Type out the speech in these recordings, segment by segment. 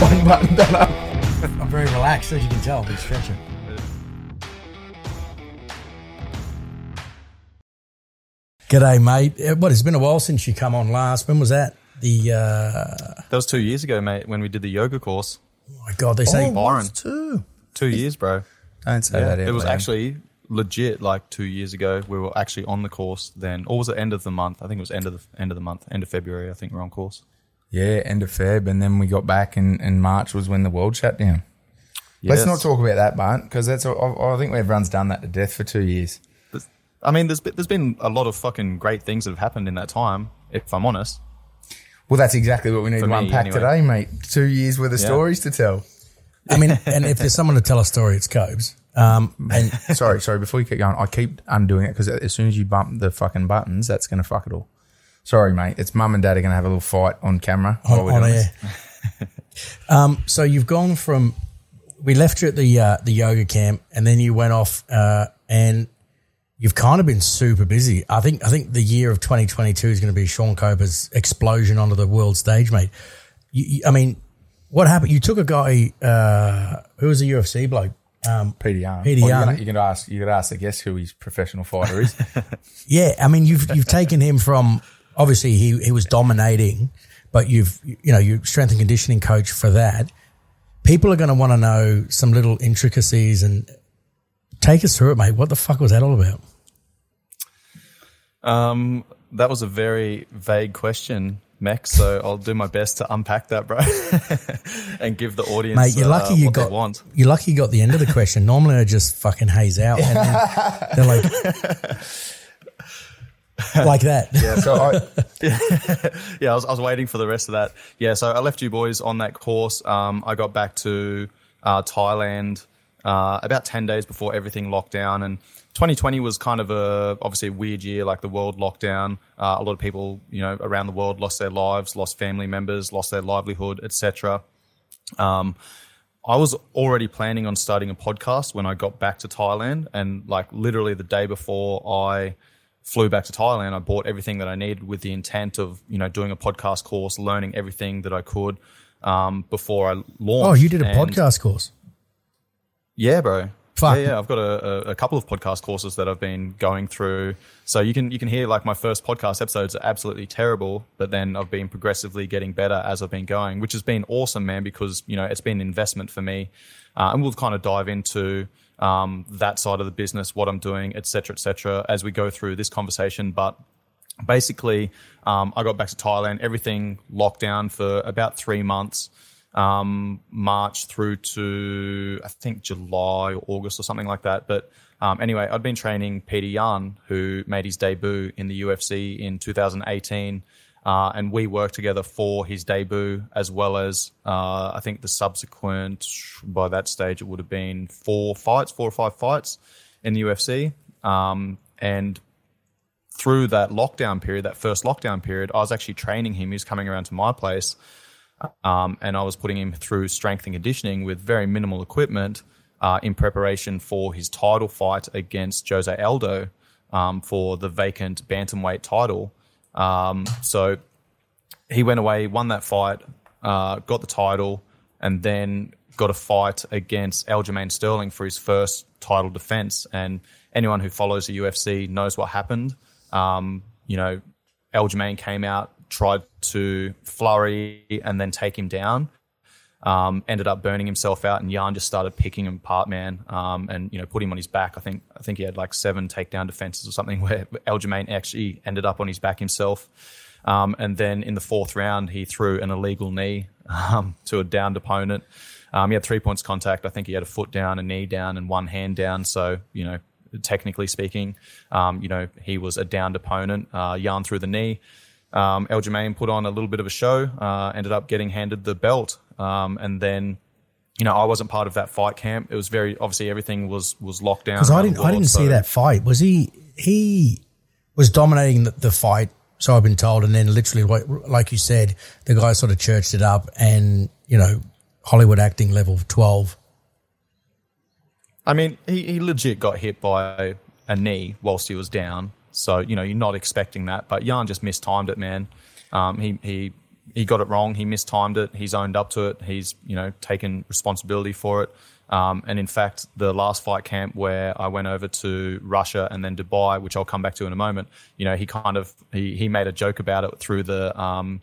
One button done up. I'm very relaxed, as you can tell. I've been stretching. G'day, mate. Uh, What? It's been a while since you come on last. When was that? The uh, That was two years ago, mate, when we did the yoga course. oh my god, they say Oh, Byron. Two. Two years, bro. Don't say Yeah, that. it was Liam. actually legit like two years ago. We were actually on the course then, or was it end of the month? I think it was end of the end of the month, end of February. I think we're on course. Yeah, end of Feb, and then we got back, and, and March was when the world shut down. Let's not talk about that, Bart, because that's. I, I think everyone's done that to death for two years. I mean, there's been, there's been a lot of fucking great things that have happened in that time. If I'm honest, Well, that's exactly what we need For to me, unpack anyway. today, mate. Two years worth of Yeah. stories to tell. I mean, and if there's someone to tell a story, it's Kobes. Um, and sorry, sorry. Before you keep going, I keep undoing it because as soon as you bump the fucking buttons, that's going to fuck it all. Sorry, mate. It's mum and dad are going to have a little fight on camera on, on air. um, so you've gone from we left you at the uh, the yoga camp, and then you went off, uh, and you've kind of been super busy. I think I think the year of 2022 is going to be Shaun Kober's explosion onto the world stage, mate. You, you, I mean, what happened? You took a guy uh, who was a UFC bloke. Um. Peter Well, You can, you can ask. You could ask the guest who his professional fighter is. Yeah, I mean you've you've taken him from obviously he he was dominating, but you've you know you strength and conditioning coach for that. People are going to want to know some little intricacies and take us through it, mate. What the fuck was that all about? um, that was a very vague question, Mech. So I'll do my best to unpack that, bro, and give the audience. Mate, you're lucky uh, you what they got want. you're lucky you got the end of the question. Normally I just fucking haze out and then they're like like that. yeah. So I, yeah, I was, I was waiting for the rest of that. Yeah, so I left you boys on that course. Um, I got back to uh, Thailand uh, about 10 days before everything locked down. And 2020 was kind of a, obviously a weird year, like the world lockdown. Uh, a lot of people, you know, around the world lost their lives, lost family members, lost their livelihood, etc. Um, I was already planning on starting a podcast when I got back to Thailand, and like literally the day before I flew back to Thailand, I bought everything that I needed with the intent of you know doing a podcast course, learning everything that I could um, before I launched. Oh, you did a And- podcast course. yeah, bro. Fuck. Yeah, yeah. I've got a, a, a couple of podcast courses that I've been going through. So you can you can hear like my first podcast episodes are absolutely terrible, but then I've been progressively getting better as I've been going, which has been awesome, man. Because you know it's been an investment for me, uh, and we'll kind of dive into um, that side of the business, what I'm doing, etc., cetera, et cetera, as we go through this conversation. But basically, um, I got back to Thailand. Everything locked down for about three months, um, March through to I think July or August or something like that. But um, anyway, I'd been training Peter Yan, who made his debut in the UFC in 2018. Uh, and we worked together for his debut, as well as uh, I think the subsequent. By that stage, it would have been four fights, four or five fights in the UFC. Um, and through that lockdown period, that first lockdown period, I was actually training him. He was coming around to my place, um, and I was putting him through strength and conditioning with very minimal equipment uh, in preparation for his title fight against Jose Aldo um, for the vacant bantamweight title. Um, so he went away, won that fight, uh, got the title, and then got a fight against Aljamain Sterling for his first title defense. And anyone who follows the UFC knows what happened. Um, you know, Aljamain came out, tried to flurry and then take him down. Um, ended up burning himself out, and Yan just started picking him apart, man. Um, and you know, put him on his back. I think I think he had like seven takedown defenses or something, where Aljamain actually ended up on his back himself. Um, and then in the fourth round, he threw an illegal knee um, to a downed opponent. Um, he had three points contact. I think he had a foot down, a knee down, and one hand down. So you know, technically speaking, um, you know, he was a downed opponent. Uh, Yan threw the knee. Um, Aljamain put on a little bit of a show. Uh, ended up getting handed the belt, um, and then. You know, I wasn't part of that fight camp. It was very obviously everything was was locked down. Because I didn't, I didn't see that fight. Was he? He was dominating the, the fight, so I've been told. And then, literally, like, like you said, the guy sort of churched it up, and you know, Hollywood acting level twelve. I mean, he, he legit got hit by a knee whilst he was down. So, you know, you're not expecting that. But Yan just mistimed it, man. Um, he, he he got it wrong. He mistimed it. He's owned up to it. He's you know taken responsibility for it. Um, and in fact, the last fight camp where I went over to Russia and then Dubai, which I'll come back to in a moment, you know, he kind of he he made a joke about it through the um,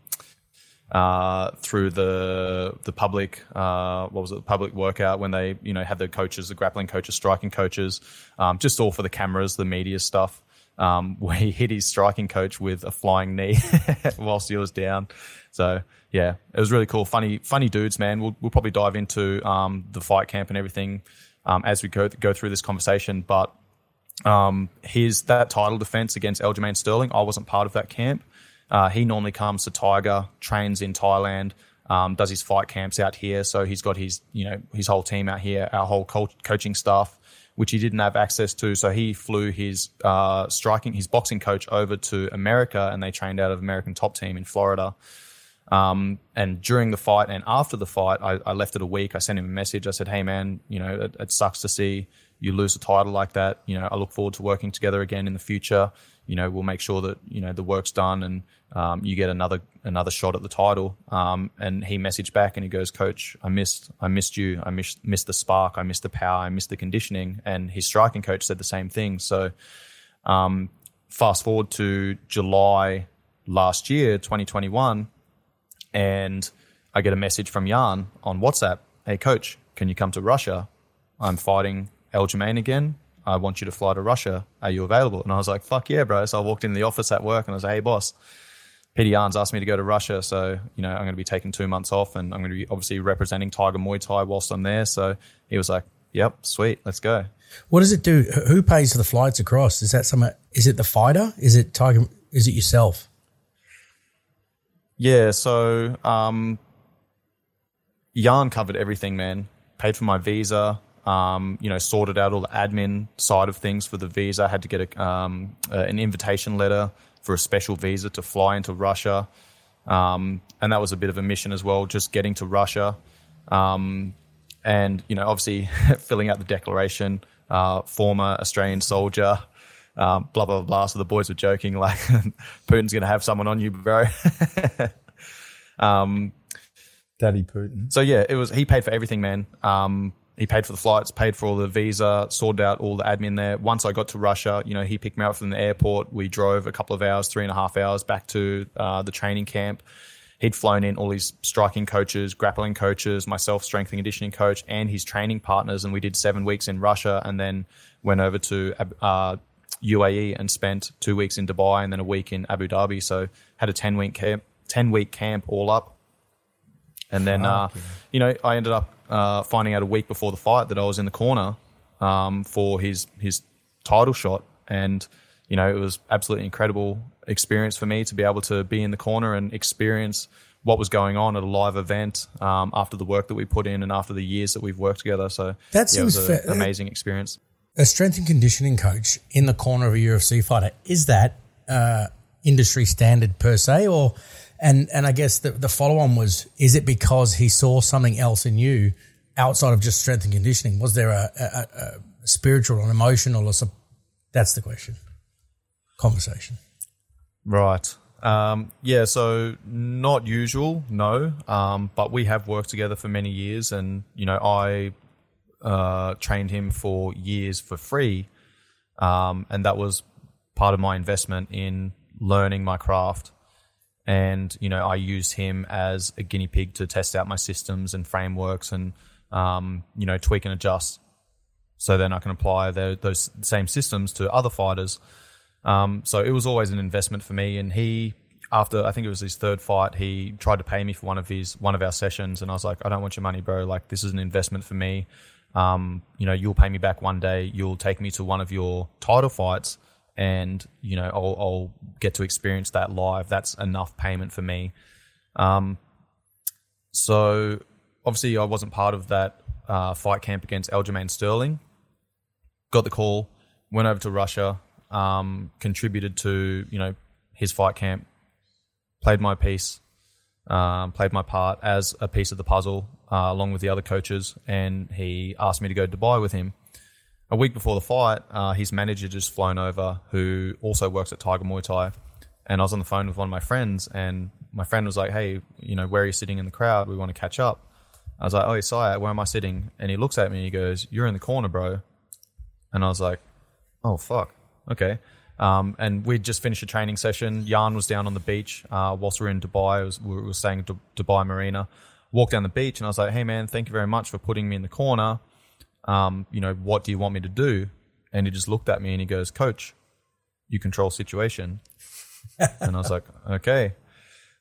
uh, through the the public uh, what was it the public workout when they you know had the coaches the grappling coaches striking coaches um, just all for the cameras the media stuff um, where he hit his striking coach with a flying knee whilst he was down. So yeah it was really cool. Funny funny dudes man. We'll, we'll probably dive into um, the fight camp and everything um, as we go go through this conversation. But um, his that title defense against Aljamain Sterling I wasn't part of that camp. Uh, he normally comes to Tiger, trains in Thailand, um, does his fight camps out here. So he's got his, you know, his whole team out here, our whole co- coaching staff, which he didn't have access to. So he flew his uh, striking, his boxing coach over to America, and they trained out of American Top Team in Florida. Um, and during the fight and after the fight, I, I, left it a week. I sent him a message. I said, "Hey, man, you know, it, it sucks to see you lose a title like that. You know, I look forward to working together again in the future. You know, we'll make sure that you know the work's done and um, you get another another shot at the title. Um, and he messaged back and he goes, Coach, I missed I missed you. I missed missed the spark. I missed the power. I missed the conditioning. And his striking coach said the same thing. So, um, fast forward to July last year, 2021, and I get a message from Yan on WhatsApp. Hey, coach, can you come to Russia? I'm fighting Aljamain again. I want you to fly to Russia. Are you available? And I was like, fuck yeah, bro. So I walked in the office at work and I was like, hey, boss, Peter Yan's asked me to go to Russia. So, you know, I'm going to be taking two months off and I'm going to be obviously representing Tiger Muay Thai whilst I'm there. So he was like, yep, sweet, let's go. What does it do? Who pays for the flights across? Is that something? Is it the fighter? Is it Tiger? Is it yourself? Yeah. So, um, Yan covered everything, man. Paid for my visa, um, you know, sorted out all the admin side of things for the visa. I had to get a, um, uh, an invitation letter for a special visa to fly into Russia. Um, and that was a bit of a mission as well, just getting to Russia. Um, and, you know, obviously filling out the declaration, uh, former Australian soldier, um, blah, blah, blah. So the boys were joking, like, Putin's going to have someone on you, bro. um, Daddy Putin. So yeah, it was, he paid for everything, man. Um, he paid for the flights, paid for all the visa, sorted out all the admin there. Once I got to Russia, you know, he picked me up from the airport. We drove a couple of hours, three and a half hours back to uh, the training camp. He'd flown in all his striking coaches, grappling coaches, myself, strength and conditioning coach, and his training partners. And we did seven weeks in Russia and then went over to uh, UAE and spent two weeks in Dubai and then a week in Abu Dhabi. So had a 10 week camp, 10 week camp all up. And then, uh, you know, I ended up uh, finding out a week before the fight that I was in the corner um, for his his title shot, and you know it was absolutely incredible experience for me to be able to be in the corner and experience what was going on at a live event um, after the work that we put in and after the years that we've worked together. So that yeah, seems an amazing experience. A strength and conditioning coach in the corner of a UFC fighter is that uh, industry standard per se, or and and I guess the, the follow on was is it because he saw something else in you outside of just strength and conditioning? Was there a, a, a spiritual or emotional or some? That's the question. Conversation. Right. Um, yeah. So not usual, no. Um, but we have worked together for many years, and you know I uh, trained him for years for free, um, and that was part of my investment in learning my craft and you know I used him as a guinea pig to test out my systems and frameworks and um, you know tweak and adjust so then I can apply the, those same systems to other fighters. Um, so it was always an investment for me. And he, after I think it was his third fight, he tried to pay me for one of his one of our sessions, and I was like, I don't want your money, bro. Like this is an investment for me. Um, you know, you'll pay me back one day. You'll take me to one of your title fights and you know I'll, I'll, get to experience that live. That's enough payment for me. Um, so obviously I wasn't part of that uh, fight camp against Aljamain Sterling. Got the call, went over to Russia, um, contributed to you know his fight camp, played my piece, um, played my part as a piece of the puzzle uh, along with the other coaches, and he asked me to go to Dubai with him a week before the fight, uh, his manager just flown over, who also works at Tiger Muay Thai, and I was on the phone with one of my friends, and my friend was like, "Hey, you know, where are you sitting in the crowd? We want to catch up." I was like, "Oh, Syat, where am I sitting?" And he looks at me and he goes, "You're in the corner, bro." And I was like, "Oh fuck, okay." Um, and we'd just finished a training session. Yan was down on the beach uh, whilst we were in Dubai. Was, we were staying at Dubai Marina. Walked down the beach and I was like, "Hey man, thank you very much for putting me in the corner. Um, you know, what do you want me to do?" And he just looked at me and he goes, "Coach, you control situation." and I was like, "Okay."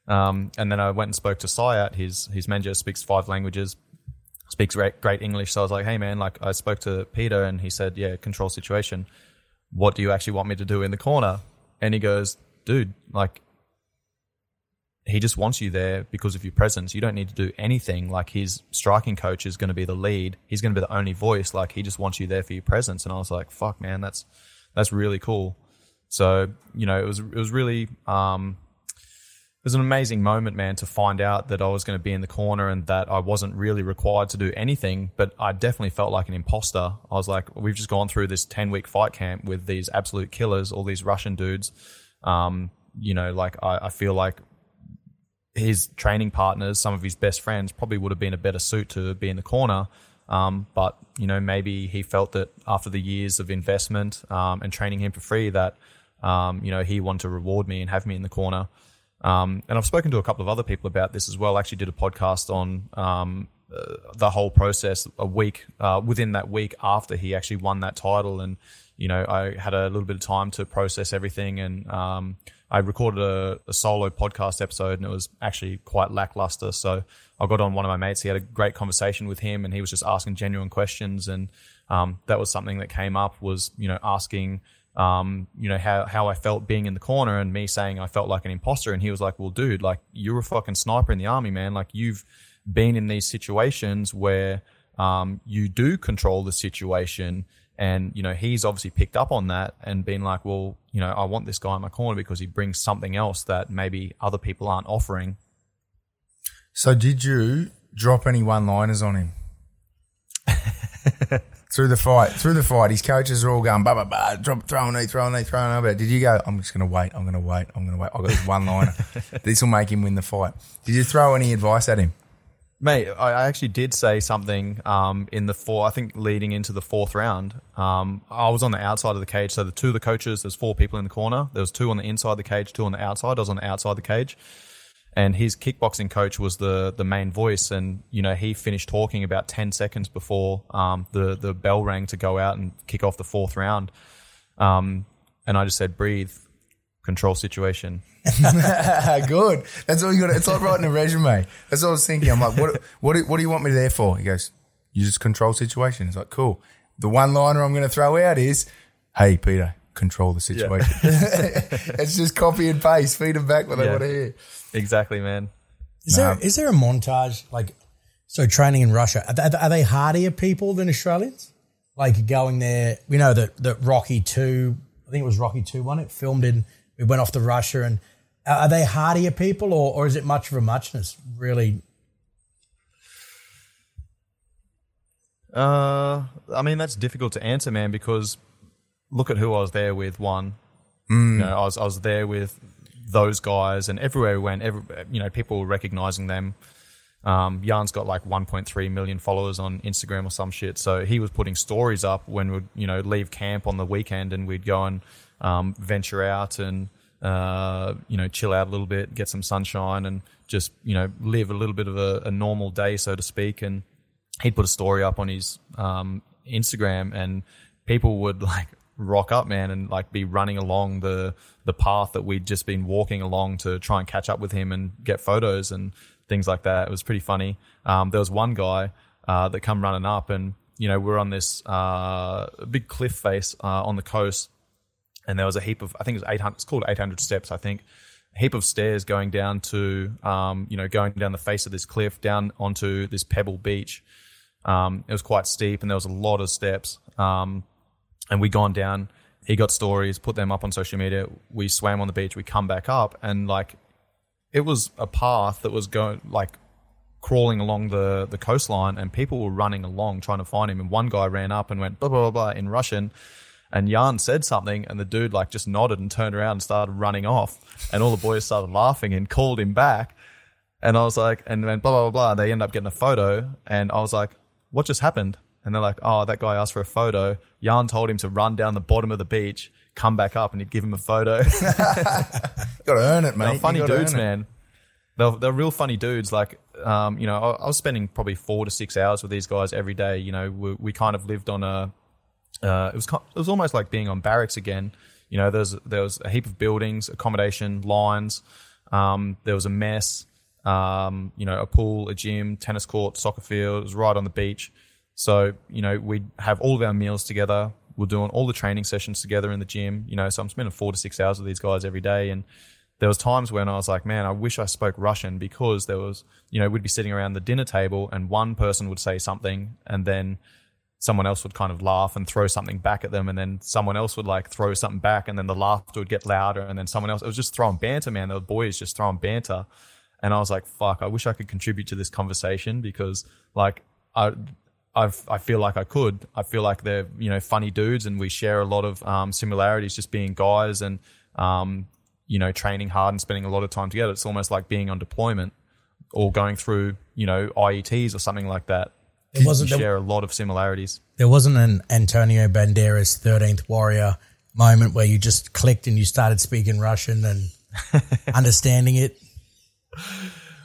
Um, and then I went and spoke to Syat. His his manager speaks five languages, speaks great, great English. So I was like, "Hey man, like I spoke to Peter and he said, yeah, control situation." what do you actually want me to do in the corner? And he goes, dude, like, he just wants you there because of your presence. You don't need to do anything. Like his striking coach is going to be the lead. He's going to be the only voice. Like he just wants you there for your presence. And I was like, fuck, man, that's that's really cool. So you know, it was it was really um, it was an amazing moment, man, to find out that I was going to be in the corner and that I wasn't really required to do anything, but I definitely felt like an imposter. I was like, we've just gone through this 10 week fight camp with these absolute killers, all these Russian dudes. Um, you know, like I, I feel like his training partners, some of his best friends, probably would have been a better suit to be in the corner. Um, but you know, maybe he felt that after the years of investment um, and training him for free, that um, you know he wanted to reward me and have me in the corner. Um, and I've spoken to a couple of other people about this as well. I actually did a podcast on um, uh, the whole process a week uh, within that week after he actually won that title, and you know I had a little bit of time to process everything, and um, I recorded a, a, solo podcast episode, and it was actually quite lackluster. So I got on one of my mates. He had a great conversation with him, and he was just asking genuine questions, and um, that was something that came up was you know asking um, you know, how, how I felt being in the corner and me saying I felt like an imposter. And he was like, well, dude, like you're a fucking sniper in the army, man. Like you've been in these situations where, um, you do control the situation. And, you know, he's obviously picked up on that and been like, well, you know, I want this guy in my corner because he brings something else that maybe other people aren't offering. So did you drop any one liners on him? through the fight, through the fight, his coaches are all going, bah, bah, bah, drop, throw a knee, throw a knee, throw a knee. Did you go, I'm just going to wait, I'm going to wait, I'm going to wait. I've got this one liner. this will make him win the fight. Did you throw any advice at him? Mate, I actually did say something um, in the four. I think leading into the fourth round, um, I was on the outside of the cage. So the two of the coaches, there's four people in the corner. There was two on the inside of the cage, two on the outside. I was on the outside of the cage, and his kickboxing coach was the the main voice. And you know, he finished talking about ten seconds before um, the the bell rang to go out and kick off the fourth round. Um, and I just said, "Breathe, control situation." Good. That's all you got. It's like writing a resume. That's what I was thinking. I'm like, what what do, what do you want me there for? He goes, "You just control situation." It's like, cool. The one liner I'm going to throw out is, "Hey, Peter." Control the situation. Yeah. it's just copy and paste, feed them back what yeah. they want to hear. Exactly, man. Is there is there a montage like so training in Russia? Are, are they hardier people than Australians? Like going there, we know that that Rocky two, I think it was Rocky two one. It filmed in. We went off to Russia, and are they hardier people, or or is it much of a muchness? Really, Uh, I mean, that's difficult to answer, man, because look at who I was there with. One, mm. you know, I was I was there with those guys, and everywhere we went, every, you know, people were recognizing them. Um, Yan's got like 1.3 million followers on Instagram or some shit. So he was putting stories up when we'd, you know, leave camp on the weekend and we'd go and um, venture out and, uh, you know, chill out a little bit, get some sunshine and just, you know, live a little bit of a, a normal day, so to speak. And he'd put a story up on his um, Instagram and people would like rock up, man, and like be running along the the path that we'd just been walking along to try and catch up with him and get photos and things like that. It was pretty funny. Um, there was one guy uh, that come running up, and you know we're on this uh, big cliff face uh, on the coast, and there was a heap of I think it was eight hundred. It's called eight hundred steps, I think. A heap of stairs going down to um, you know going down the face of this cliff down onto this pebble beach. Um, it was quite steep, and there was a lot of steps. Um, and we gone down. He got stories, put them up on social media. We swam on the beach. We come back up, and like it was a path that was going like crawling along the the coastline, and people were running along trying to find him. And one guy ran up and went blah blah blah, blah in Russian, And Yan said something, and the dude like just nodded and turned around and started running off. And all the boys started laughing and called him back. And I was like, and then blah, blah, blah, blah. They end up getting a photo. And I was like, what just happened? And they're like, oh, that guy asked for a photo. Yan told him to run down the bottom of the beach, come back up, and he'd give him a photo. Got to earn it, mate. They're funny dudes, man. They're, they're real funny dudes. Like, um, you know, I, I was spending probably four to six hours with these guys every day. You know, we, we kind of lived on a. Uh, it was it was almost like being on barracks again. You know, there's there was a heap of buildings, accommodation, lines. Um, there was a mess. Um, you know, a pool, a gym, tennis court, soccer field. It was right on the beach. So you know, we'd have all of our meals together. We're doing all the training sessions together in the gym. You know, so I'm spending four to six hours with these guys every day, and there was times when I was like, man, I wish I spoke Russian because there was, you know, we'd be sitting around the dinner table and one person would say something and then someone else would kind of laugh and throw something back at them and then someone else would like throw something back and then the laughter would get louder and then someone else it was just throwing banter man the boys just throwing banter and I was like fuck I wish I could contribute to this conversation because like I I've, I feel like I could. I feel like they're you know funny dudes, and we share a lot of um, similarities, just being guys and um, you know training hard and spending a lot of time together. It's almost like being on deployment or going through you know IETs or something like that. It wasn't the- share a lot of similarities. There wasn't an Antonio Banderas 13th Warrior moment where you just clicked and you started speaking Russian and understanding it.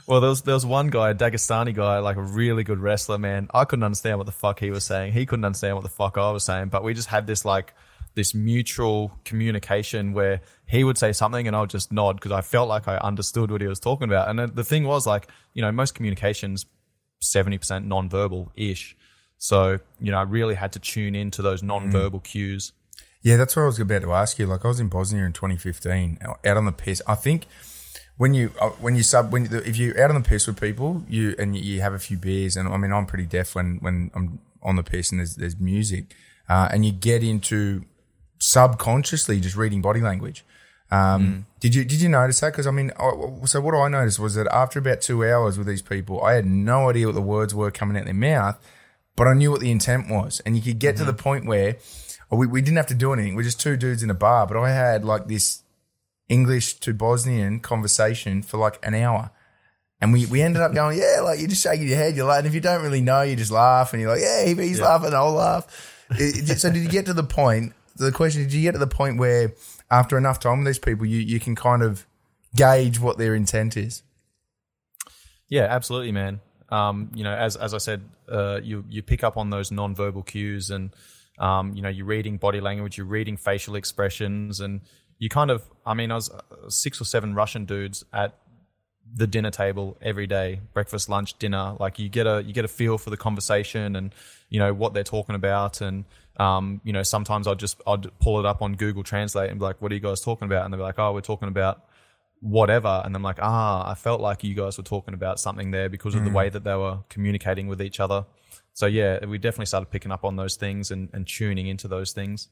Well, there was there was one guy, a Dagestani guy, like a really good wrestler, man. I couldn't understand what the fuck he was saying. He couldn't understand what the fuck I was saying. But we just had this like this mutual communication where he would say something and I would just nod because I felt like I understood what he was talking about. And the thing was like, you know, most communications seventy percent non-verbal ish. So you know, I really had to tune into those non-verbal cues. Yeah, that's what I was about to ask you. Like, I was in Bosnia in 2015, out on the piss. I think when you uh, when you sub when you, if you're out on the piss with people, you and you have a few beers, and I mean, I'm pretty deaf when when I'm on the piss and there's there's music, uh, and you get into subconsciously just reading body language. Um, Did you did you notice that? Because I mean, I, so what I noticed was that after about two hours with these people, I had no idea what the words were coming out their mouth, but I knew what the intent was, and you could get to the point where oh, we, we didn't have to do anything. We're just two dudes in a bar, but I had like this English to Bosnian conversation for like an hour. And we, we ended up going, yeah, like you're just shaking your head. You're like, and if you don't really know, you just laugh and you're like, yeah, he- he's laughing, I'll laugh. So did you get to the point? The question, did you get to the point where after enough time with these people, you, you can kind of gauge what their intent is? Yeah, absolutely, man. Um, you know, as as I said, uh, you you pick up on those non-verbal cues, and um, you know, you're reading body language, you're reading facial expressions, and you kind of. I mean, I was uh, six or seven Russian dudes at the dinner table every day, breakfast, lunch, dinner. Like you get a you get a feel for the conversation and you know what they're talking about, and um, you know sometimes I'd just I'd pull it up on Google Translate and be like, "What are you guys talking about?" And they're like, "Oh, we're talking about." whatever and I'm like ah I felt like you guys were talking about something there because of the way that they were communicating with each other so yeah we definitely started picking up on those things and, and tuning into those things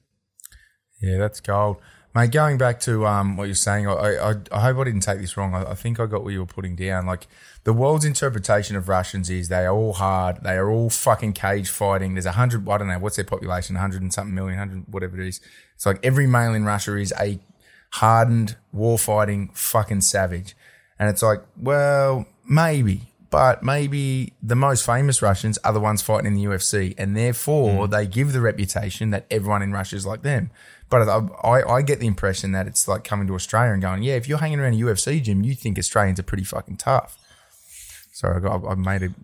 Yeah, that's gold. Mate, going back to um, what you're saying, I, I, I hope I didn't take this wrong. I, I think I got what you were putting down. Like, the world's interpretation of Russians is they are all hard. They are all fucking cage fighting. There's a hundred, I don't know, what's their population? Hundred and something million, hundred, whatever it is. It's like every male in Russia is a hardened, war fighting fucking savage. And it's like, well, maybe, but maybe the most famous Russians are the ones fighting in the UFC, and therefore they give the reputation that everyone in Russia is like them. But I, I, get the impression that it's like coming to Australia and going, yeah, if you're hanging around a UFC gym, you think Australians are pretty fucking tough. Sorry, I, got, I made a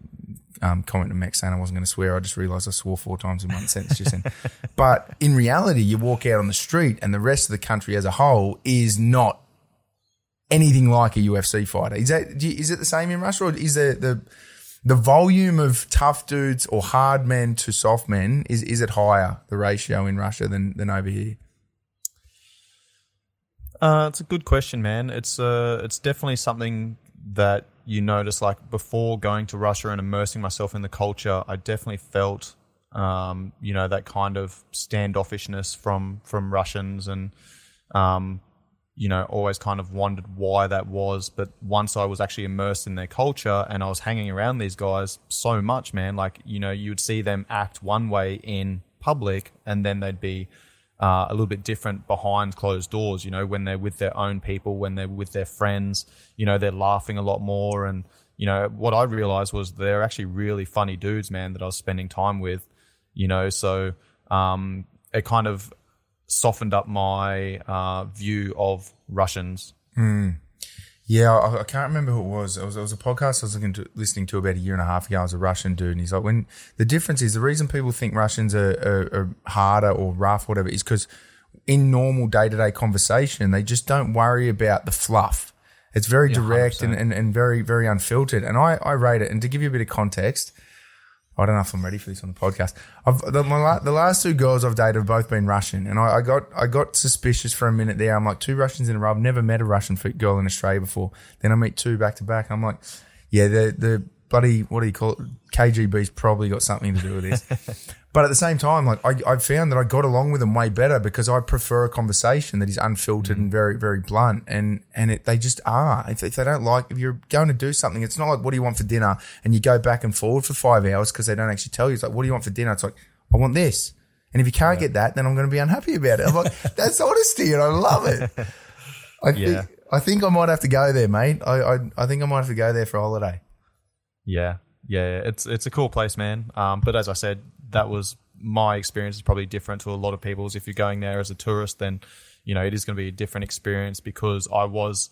um, comment to Max saying I wasn't going to swear. I just realised I swore four times in one sentence just then. But in reality, you walk out on the street and the rest of the country as a whole is not anything like a UFC fighter. Is that you- is it the same in Russia, or is there the the volume of tough dudes or hard men to soft men is is it higher the ratio in Russia than than over here? Uh, it's a good question, man. It's uh, it's definitely something that you notice. Like before going to Russia and immersing myself in the culture, I definitely felt, um, you know, that kind of standoffishness from from Russians, and um, you know, always kind of wondered why that was. But once I was actually immersed in their culture and I was hanging around these guys so much, man, like you know, you would see them act one way in public, and then they'd be uh, a little bit different behind closed doors. You know, when they're with their own people, when they're with their friends, you know, they're laughing a lot more. And, you know, what I realized was they're actually really funny dudes, man, that I was spending time with, you know, so um, it kind of softened up my uh, view of Russians. Yeah, I, I can't remember who it was. It was, it was a podcast I was looking to, listening to about a year and a half ago. It was a Russian dude, and he's like, "When the difference is the reason people think Russians are, are, are harder or rough, or whatever, is because in normal day to day conversation, they just don't worry about the fluff. It's very direct and, and, and very very unfiltered. And I I rate it. And to give you a bit of context, I don't know if I'm ready for this on the podcast. The, my, the last two girls I've dated have both been Russian, and I, I got I got suspicious for a minute there. I'm like two Russians in a row. I've never met a Russian girl in Australia before. Then I meet two back to back. I'm like, yeah, the the bloody what do you call it? KGB's probably got something to do with this. but at the same time, like I, found that I got along with them way better because I prefer a conversation that is unfiltered and very very blunt, and and it, they just are. If, if they don't like, if you're going to do something, it's not like what do you want for dinner, and you go back and forward for five hours because they don't actually tell you. It's like what do you want for dinner? It's like I want this. And if you can't get that, then I'm going to be unhappy about it. I'm like, that's honesty, and I love it. I Yeah. think I think I might have to go there, mate. I, I I think I might have to go there for a holiday. Yeah, yeah, it's it's a cool place, man. Um, but as I said, that was my experience is probably different to a lot of people's. If you're going there as a tourist, then you know it is going to be a different experience because I was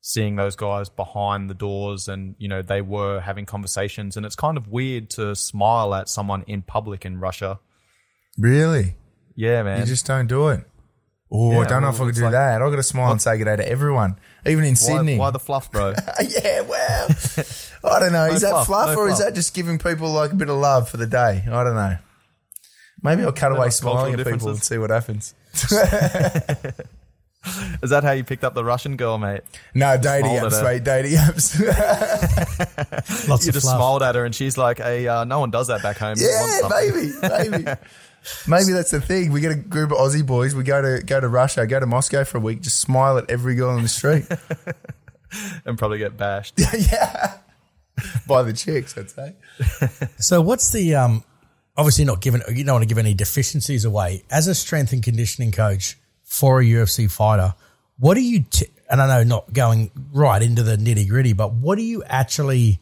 seeing those guys behind the doors, and you know they were having conversations, and it's kind of weird to smile at someone in public in Russia. Really? Yeah, man. You just don't do it. Oh, I don't know if I could it's do like- that. I got to smile and say good day to everyone, even in why, Sydney. why the fluff, bro? yeah, well, I don't know. is that fluff, fluff, no or is fluff. that just giving people like a bit of love for the day? I don't know. Maybe I'll cut away smiling at cultural people and see what happens. is that how you picked up the Russian girl, mate? No, dating Smiled at apps, her. mate. Dating apps. Lots You of just fluff. smiled at her, and she's like, "Hey, uh, no one does that back home." You want yeah, something." maybe, maybe. Maybe that's the thing. We get a group of Aussie boys. We go to go to Russia, go to Moscow for a week. Just smile at every girl on the street. and probably get bashed. yeah, by the chicks, I'd say. So what's the um? Obviously, not giving you don't want to give any deficiencies away. As a strength and conditioning coach for a UFC fighter, what do you? T- and I know not going right into the nitty gritty, but what are you actually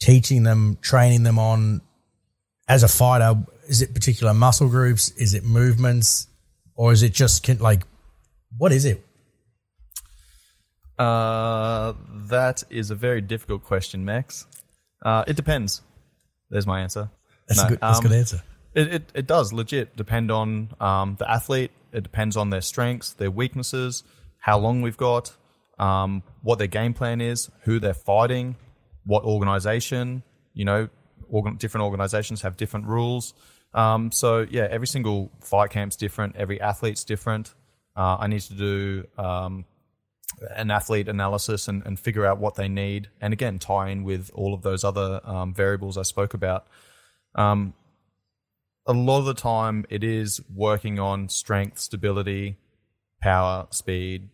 teaching them, training them on as a fighter? Is it particular muscle groups? Is it movements, or is it just con- like what is it? Uh, that is a very difficult question, Max. Uh, it depends. There's my answer. That's No, a good. That's a um, good answer. It, it, it does legit depend on um, the athlete. It depends on their strengths, their weaknesses, how long we've got, um, what their game plan is, who they're fighting, what organization. You know, organ- different organizations have different rules. Um, so yeah, every single fight camp's different. Every athlete's different. Uh, I need to do um, an athlete analysis and, and figure out what they need, and again tie in with all of those other um, variables I spoke about. Um, a lot of the time, it is working on strength, stability, power, speed,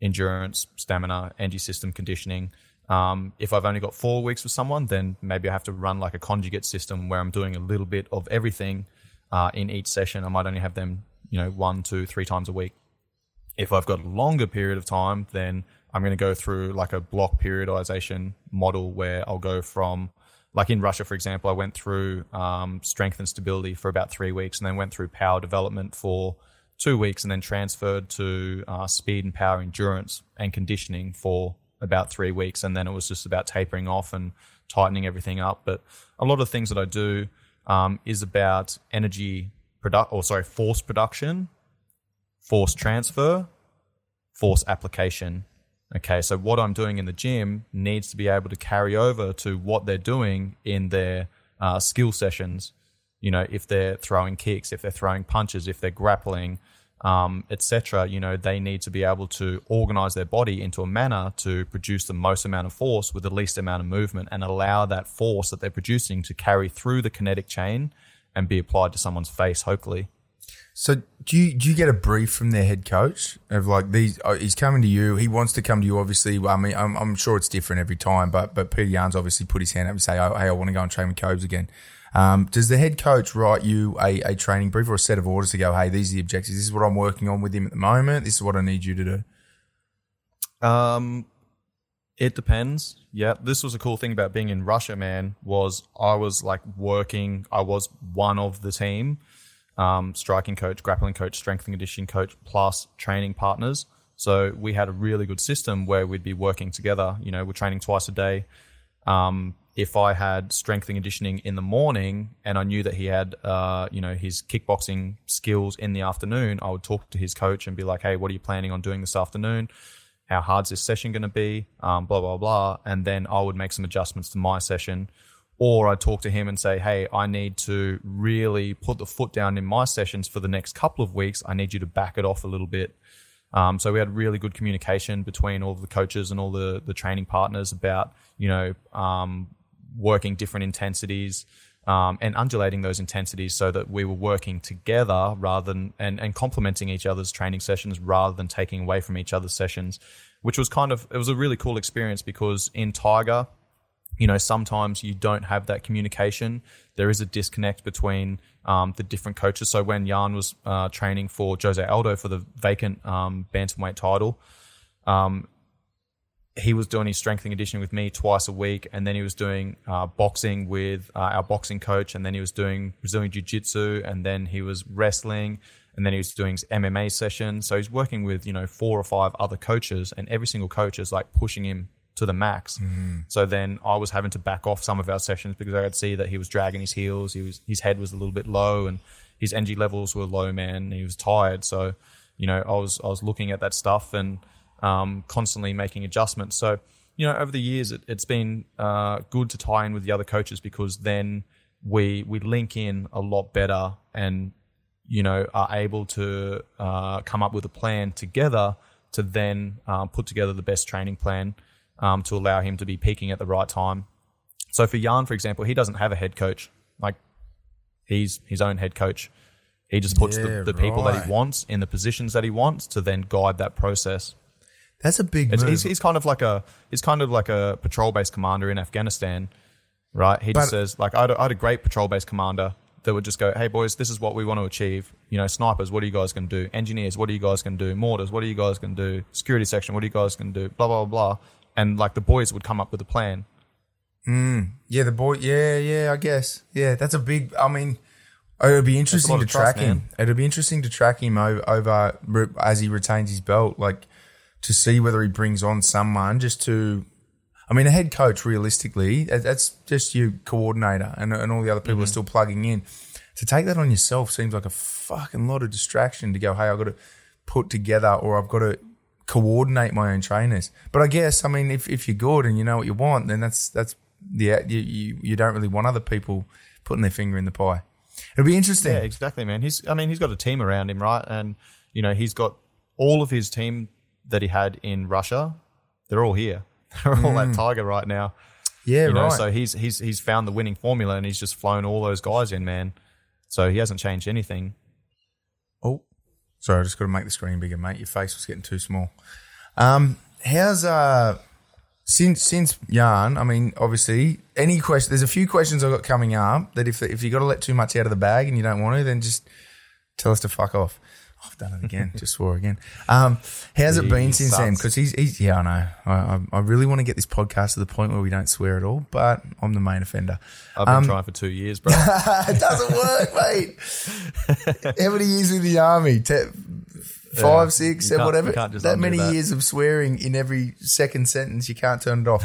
endurance, stamina, energy system conditioning. Um, if I've only got four weeks with someone, then maybe I have to run like a conjugate system where I'm doing a little bit of everything uh, in each session. I might only have them, you know, one, two, three times a week if I've got a longer period of time, then I'm going to go through like a block periodization model where I'll go from, like in Russia, for example, I went through um, strength and stability for about three weeks and then went through power development for two weeks and then transferred to uh, speed and power endurance and conditioning for about three weeks. And then it was just about tapering off and tightening everything up. But a lot of things that I do um, is about energy product or sorry, force production force transfer, force application. Okay, so what I'm doing in the gym needs to be able to carry over to what they're doing in their uh, skill sessions. You know, if they're throwing kicks, if they're throwing punches, if they're grappling, um, etc. You know, they need to be able to organize their body into a manner to produce the most amount of force with the least amount of movement, and allow that force that they're producing to carry through the kinetic chain and be applied to someone's face, hopefully. So do you do you get a brief from their head coach of like these? Oh, he's coming to you. He wants to come to you. Obviously, I mean, I'm, I'm sure it's different every time. But but Peter Yan's obviously put his hand up and say, oh, "Hey, I want to go and train with Kobes again." Um, does the head coach write you a, a training brief or a set of orders to go, hey, these are the objectives. This is what I'm working on with him at the moment. This is what I need you to do. Um, it depends. Yeah, this was a cool thing about being in Russia, man. Was I was like working. I was one of the team, um, striking coach, grappling coach, strength and conditioning coach, plus training partners. So we had a really good system where we'd be working together. You know, we're training twice a day. Um, if I had strength and conditioning in the morning and I knew that he had, uh, you know, his kickboxing skills in the afternoon, I would talk to his coach and be like, "Hey, what are you planning on doing this afternoon? How hard's this session going to be? Um, blah blah blah." And then I would make some adjustments to my session, or I'd talk to him and say, "Hey, I need to really put the foot down in my sessions for the next couple of weeks. I need you to back it off a little bit." Um, so we had really good communication between all the coaches and all the the training partners about you know um, working different intensities um, and undulating those intensities so that we were working together rather than and, and complementing each other's training sessions rather than taking away from each other's sessions, which was kind of it was a really cool experience because in Tiger, you know, sometimes you don't have that communication. There is a disconnect between um, the different coaches. So when Yan was uh, training for Jose Aldo for the vacant um, bantamweight title, um, he was doing his strength and conditioning with me twice a week, and then he was doing uh, boxing with uh, our boxing coach, and then he was doing Brazilian Jiu Jitsu, and then he was wrestling, and then he was doing his MMA sessions. So he's working with you know four or five other coaches, and every single coach is like pushing him to the max. Mm-hmm. So then I was having to back off some of our sessions because I could see that he was dragging his heels, he was his head was a little bit low, and his energy levels were low. Man, he was tired, so you know I was I was looking at that stuff and um, constantly making adjustments. So, you know, over the years, it, has been uh, good to tie in with the other coaches because then we we link in a lot better and you know are able to uh, come up with a plan together to then uh, put together the best training plan um, to allow him to be peaking at the right time. So for Yan, for example, he doesn't have a head coach. Like he's his own head coach. He just puts Yeah, the, the people that he wants in the positions that he wants to then guide that process. That's a big he's, he's kind of like a he's kind of like a patrol base commander in Afghanistan, right? He just says like I had, a, I had a great patrol base commander that would just go, hey boys, this is what we want to achieve. You know, snipers, what are you guys going to do? Engineers, what are you guys going to do? Mortars, what are you guys going to do? Security section, what are you guys going to do? Blah blah blah. And like the boys would come up with a plan. Mm. yeah, the boy. Yeah, yeah. I guess. Yeah, that's a big. I mean, it would be interesting to of trust, track him. It'd be interesting to track him over, over as he retains his belt, like to see whether he brings on someone just to. I mean, a head coach, realistically, that's just your coordinator, and, and all the other people are mm-hmm. still plugging in. To take that on yourself seems like a fucking lot of distraction. To go, hey, I've got to put together, or I've got to coordinate my own trainers. But I guess, I mean, if, if you're good and you know what you want, then that's that's yeah, you, you you don't really want other people putting their finger in the pie. It'll be interesting. Yeah, exactly, man. He's I mean, he's got a team around him, right? And you know, he's got all of his team that he had in Russia. They're all here. They're all at mm. Tiger right now. Yeah, you know, right. so he's he's he's found the winning formula and he's just flown all those guys in, man. So he hasn't changed anything. Sorry, I just got to make the screen bigger, mate. Your face was getting too small. Um, how's uh since since Yan? I mean, obviously, any question. There's a few questions I've got coming up that if if you got to let too much out of the bag and you don't want to, then just tell us to fuck off. I've done it again. just swore again. Um, how's it been since then? Because he's, he's yeah, I know. I, I, I really want to get this podcast to the point where we don't swear at all, but I'm the main offender. I've been Um, trying for two years, bro. it doesn't work, mate. How many years in the army? Te- five, six, you whatever. you can't just that many that. years of swearing in every second sentence, you can't turn it off.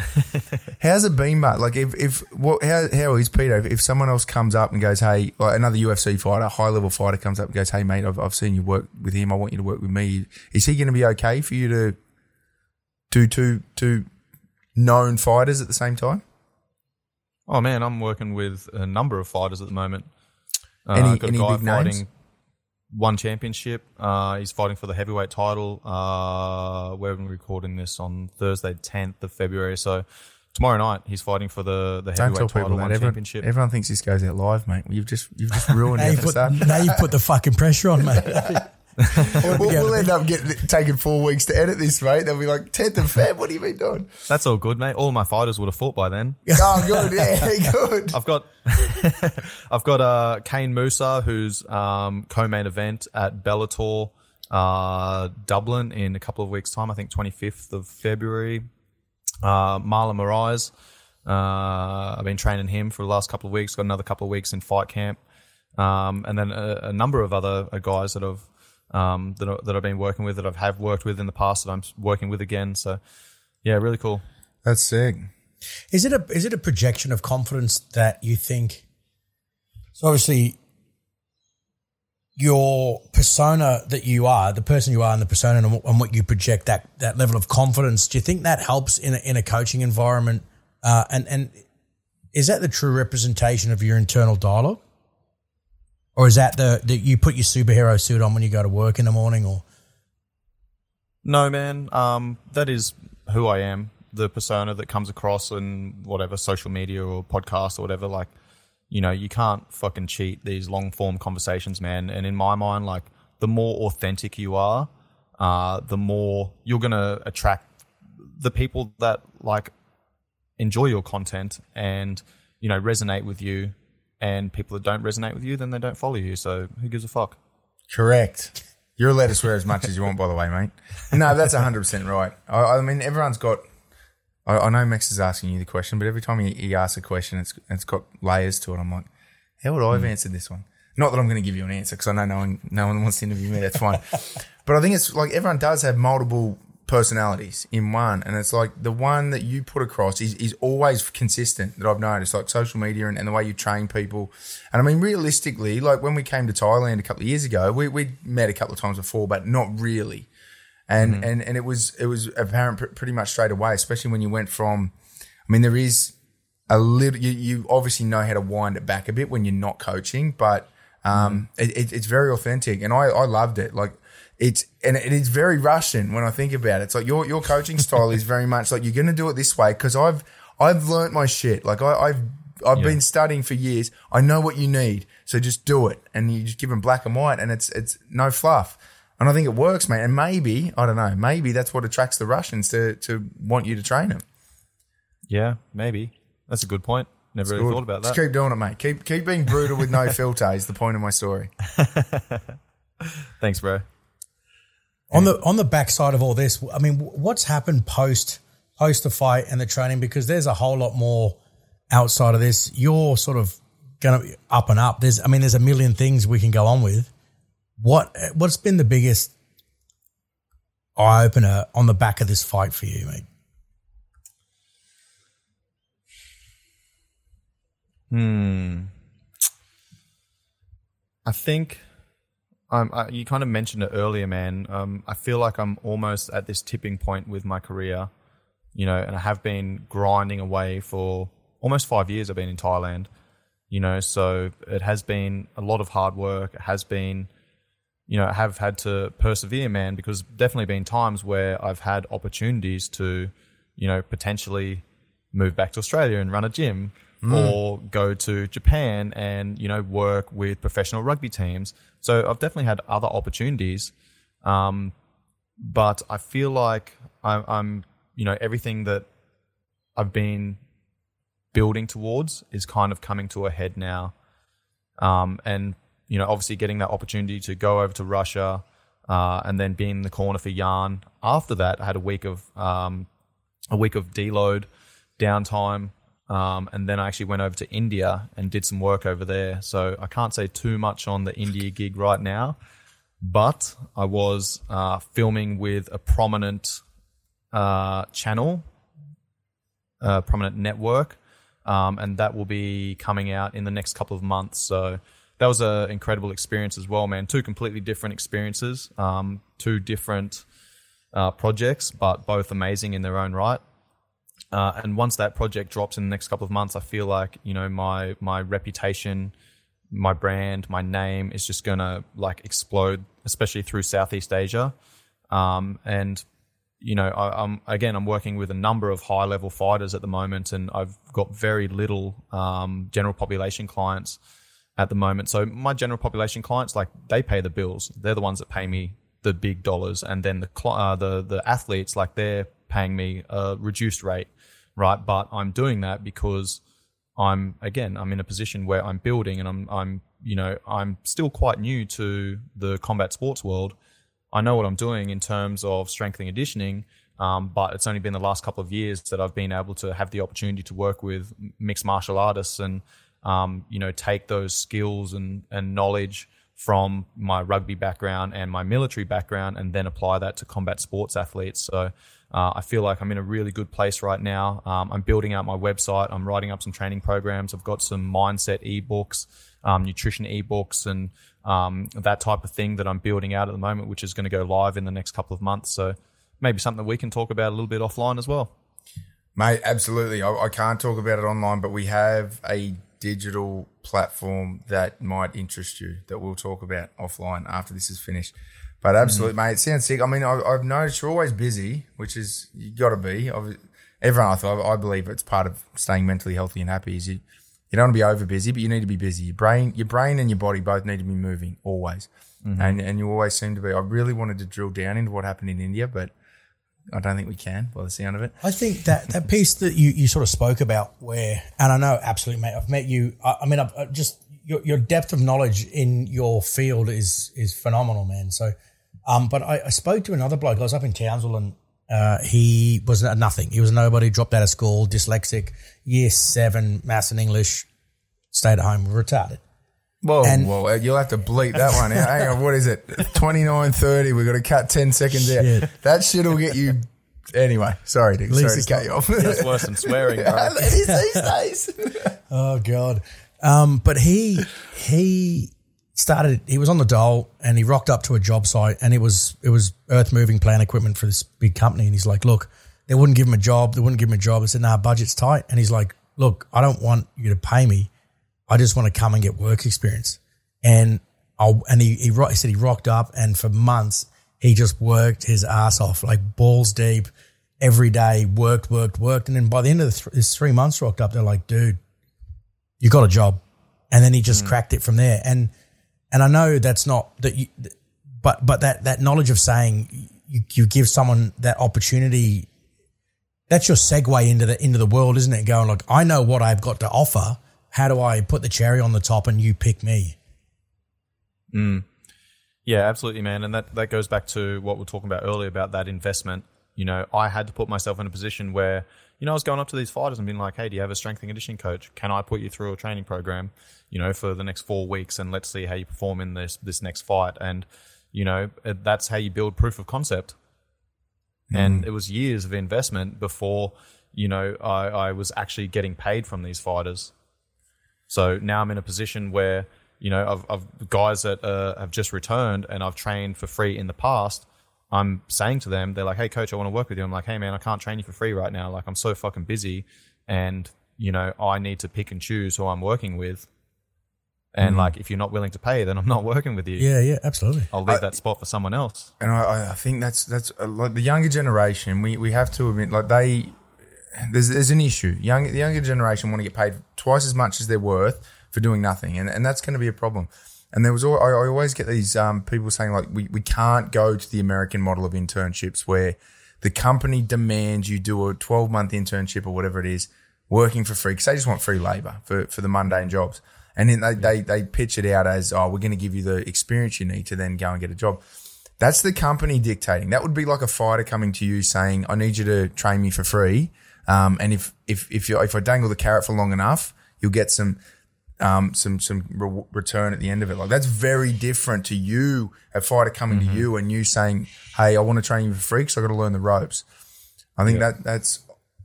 How's it been, mate? Like, if if what how how is Peter? If, if someone else comes up and goes, hey, like another UFC fighter, high level fighter comes up and goes, hey, mate, I've I've seen you work with him. I want you to work with me. Is he going to be okay for you to do two two known fighters at the same time? oh man, I'm working with a number of fighters at the moment. Uh, Any- I've got any a guy big names? Fighting one championship. Uh, he's fighting for the heavyweight title. Uh, we're recording this on Thursday, 10th of February. So tomorrow night, he's fighting for the the Don't heavyweight tell title one that. Everyone, championship. everyone thinks this goes out live, mate. You've just you've just ruined Now you, the put, now you put the fucking pressure on, mate. we'll, we'll end up getting taking four weeks to edit this, mate. They'll be like, 10th of Feb, what have you been doing? That's all good, mate. All my fighters would have fought by then. Oh, good. Yeah, good. I've got I've got uh, Kane Mousah, who's um, co-main event at Bellator uh, Dublin in a couple of weeks' time. I think 25th of February. Uh, Marlon Moraes, uh, I've been training him for the last couple of weeks. Got another couple of weeks in fight camp, um, and then a, a, number of other uh, guys that I've um, that, I, that I've been working with that I've have worked with in the past that I'm working with again. So yeah, really cool. That's sick. Is it a is it a projection of confidence that you think? So obviously, your persona that you are, the person you are, and the persona and, and what you project that that level of confidence. Do you think that helps in a, in a coaching environment? Uh, and and is that the true representation of your internal dialogue, or is that the that you put your superhero suit on when you go to work in the morning, or? No, man. Um, that is who I am. The persona that comes across in whatever social media or podcast or whatever. Like, you know, you can't fucking cheat these long form conversations, man. And in my mind, like, the more authentic you are, uh, the more you're gonna attract the people that like enjoy your content and you know resonate with you. And people that don't resonate with you, then they don't follow you. So who gives a fuck? Correct. You're allowed to swear as much as you want, by the way, mate. No, that's 100% right. I, I mean, everyone's got. I, I, know Max is asking you the question, but every time he, he asks a question, it's it's got layers to it. I'm like, how would I have mm. answered this one? Not that I'm going to give you an answer because I know no one, no one wants to interview me. That's fine. but I think it's like everyone does have multiple personalities in one. And it's like the one that you put across is, is always consistent that I've noticed, like social media and, and the way you train people. And I mean, realistically, like when we came to Thailand a couple of years ago, we, we met a couple of times before, but not really. And, mm-hmm. and, and it was, it was apparent pr- pretty much straight away, especially when you went from, I mean, there is a little, you, you obviously know how to wind it back a bit when you're not coaching, but um, mm-hmm. it, it, it's very authentic. And I, I loved it. Like, it's and it is very Russian when I think about it. It's like your your coaching style is very much like you're going to do it this way because I've I've learnt my shit. Like I, have I've yeah. been studying for years. I know what you need, so just do it. And you just give them black and white, and it's it's no fluff. And I think it works, mate. And maybe I don't know. Maybe that's what attracts the Russians to to want you to train them. Yeah, maybe that's a good point. Never really thought about that. Just keep doing it, mate. Keep keep being brutal with no filter. Is the point of my story. Thanks, bro. On the on the backside of all this, I mean, what's happened post post the fight and the training? Because there's a whole lot more outside of this. You're sort of going to up and up. There's, I mean, there's a million things we can go on with. What what's been the biggest eye opener on the back of this fight for you, mate? Hmm. I think um, I, you kind of mentioned it earlier, man. Um, I feel like I'm almost at this tipping point with my career, you know, and I have been grinding away for almost five years. I've been in Thailand, you know, so it has been a lot of hard work. It has been, you know, I have had to persevere, man, because definitely been times where I've had opportunities to, you know, potentially move back to Australia and run a gym mm. or go to Japan and you know work with professional rugby teams. So I've definitely had other opportunities, um, but I feel like I'm, I'm you know everything that I've been building towards is kind of coming to a head now, um, and you know obviously getting that opportunity to go over to Russia. Uh, and then being in the corner for Yan. After that, I had a week of um, a week of deload, downtime, um, and then I actually went over to India and did some work over there. So I can't say too much on the India gig right now, but I was uh, filming with a prominent uh, channel, a prominent network, um, and that will be coming out in the next couple of months. So that was an incredible experience as well, man. Two completely different experiences, um, two different uh, projects, but both amazing in their own right. Uh, and once that project drops in the next couple of months, I feel like you know my my reputation, my brand, my name is just gonna like explode, especially through Southeast Asia. Um, and you know, I, am again, I'm working with a number of high level fighters at the moment, and I've got very little um, general population clients. at the moment. So my general population clients, like they pay the bills. They're the ones that pay me the big dollars, and then the uh, the the athletes, like they're paying me a reduced rate, right? But I'm doing that because I'm again I'm in a position where I'm building, and I'm I'm you know I'm still quite new to the combat sports world. I know what I'm doing in terms of strength and conditioning. Um, but it's only been the last couple of years that I've been able to have the opportunity to work with mixed martial artists and um, you know, take those skills and, and knowledge from my rugby background and my military background and then apply that to combat sports athletes. So uh, I feel like I'm in a really good place right now. Um, I'm building out my website. I'm writing up some training programs. I've got some mindset ebooks, um, nutrition ebooks, and um, that type of thing that I'm building out at the moment, which is going to go live in the next couple of months. So maybe something that we can talk about a little bit offline as well. Mate, absolutely. I, I can't talk about it online, but we have a digital platform that might interest you that we'll talk about offline after this is finished. But absolutely, mm. mate, it sounds sick. I mean, I, have noticed you're always busy, which is you got to be. I've, everyone, I, I believe it's part of staying mentally healthy and happy. Is you you don't want to be over busy, but you need to be busy. Your brain, your brain, and your body both need to be moving always, mm-hmm. and and you always seem to be. I really wanted to drill down into what happened in India, but I don't think we can by the sound of it. I think that that piece that you, you sort of spoke about where, and I know absolutely, mate, I've met you. I, I mean, I've, I just your, your depth of knowledge in your field is is phenomenal, man. So, um, but I, I spoke to another bloke. I was up in Townsville and uh, he was nothing. He was nobody. Dropped out of school, dyslexic, year seven, maths and English, stayed at home, retarded. Whoa, and, whoa, you'll have to bleep that one out. Hang on, what is it? 29.30, we've got to cut 10 seconds out. That shit will get you. Anyway, sorry, Dick, sorry to cut you off. That's worse than swearing. it is these days. oh, God. Um, but he, he started, he was on the dole and he rocked up to a job site and it was, it was earth moving plant equipment for this big company. And he's like, look, they wouldn't give him a job. They wouldn't give him a job. I said, nah, budget's tight. And he's like, look, I don't want you to pay me I just want to come and get work experience. And I and he, he he said he rocked up and for months he just worked his ass off like balls deep every day, worked, worked, worked, and then by the end of the th- his three months rocked up, they're like, dude, you got a job, and then he just mm. cracked it from there. And and I know that's not that you, but but that that knowledge of saying you, you give someone that opportunity that's your segue into the into the world, isn't it? Going like, I know what I've got to offer how do I put the cherry on the top and you pick me? Mm. Yeah, absolutely, man. And that, that goes back to what we are talking about earlier about that investment. You know, I had to put myself in a position where, you know, I was going up to these fighters and being like, hey, do you have a strength and conditioning coach? Can I put you through a training program, you know, for the next four weeks and let's see how you perform in this, this next fight? And, you know, that's how you build proof of concept. Mm. And it was years of investment before, you know, I, I was actually getting paid from these fighters. So now I'm in a position where you know I've, I've guys that uh, have just returned and I've trained for free in the past. I'm saying to them, they're like, "Hey, coach, I want to work with you." I'm like, "Hey, man, I can't train you for free right now. Like, I'm so fucking busy, and you know, I need to pick and choose who I'm working with." And mm. like, if you're not willing to pay, then I'm not working with you. Yeah, yeah, absolutely. I'll leave I, that spot for someone else. And I, I think that's that's uh, like the younger generation. We we have to admit, like they there's there's an issue. Young the younger generation want to get paid twice as much as they're worth for doing nothing, and and that's going to be a problem. And there was all, I, I always get these um, people saying like we we can't go to the American model of internships where the company demands you do a 12 month internship or whatever it is, working for free because they just want free labor for for the mundane jobs. And then they, they, they pitch it out as, oh, we're going to give you the experience you need to then go and get a job. That's the company dictating. That would be like a fighter coming to you saying, I need you to train me for free. Um, and if if if you if I dangle the carrot for long enough, you'll get some um, some some re- return at the end of it. Like that's very different to you, a fighter coming mm-hmm. to you and you saying, "Hey, I want to train you for free because I got to learn the ropes." I think yeah. that that's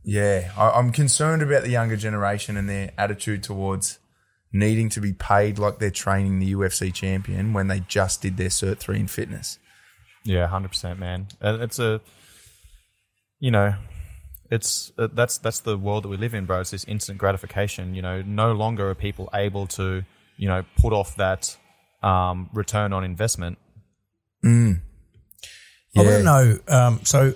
yeah. I, am concerned about the younger generation and their attitude towards needing to be paid like they're training the UFC champion when they just did their cert three in fitness. Yeah, hundred percent, man. It's a you know it's uh, that's that's the world that we live in, bro. It's this instant gratification. You know, no longer are people able to, you know, put off that um, return on investment. Mm. Yeah. I want to know. Um, so,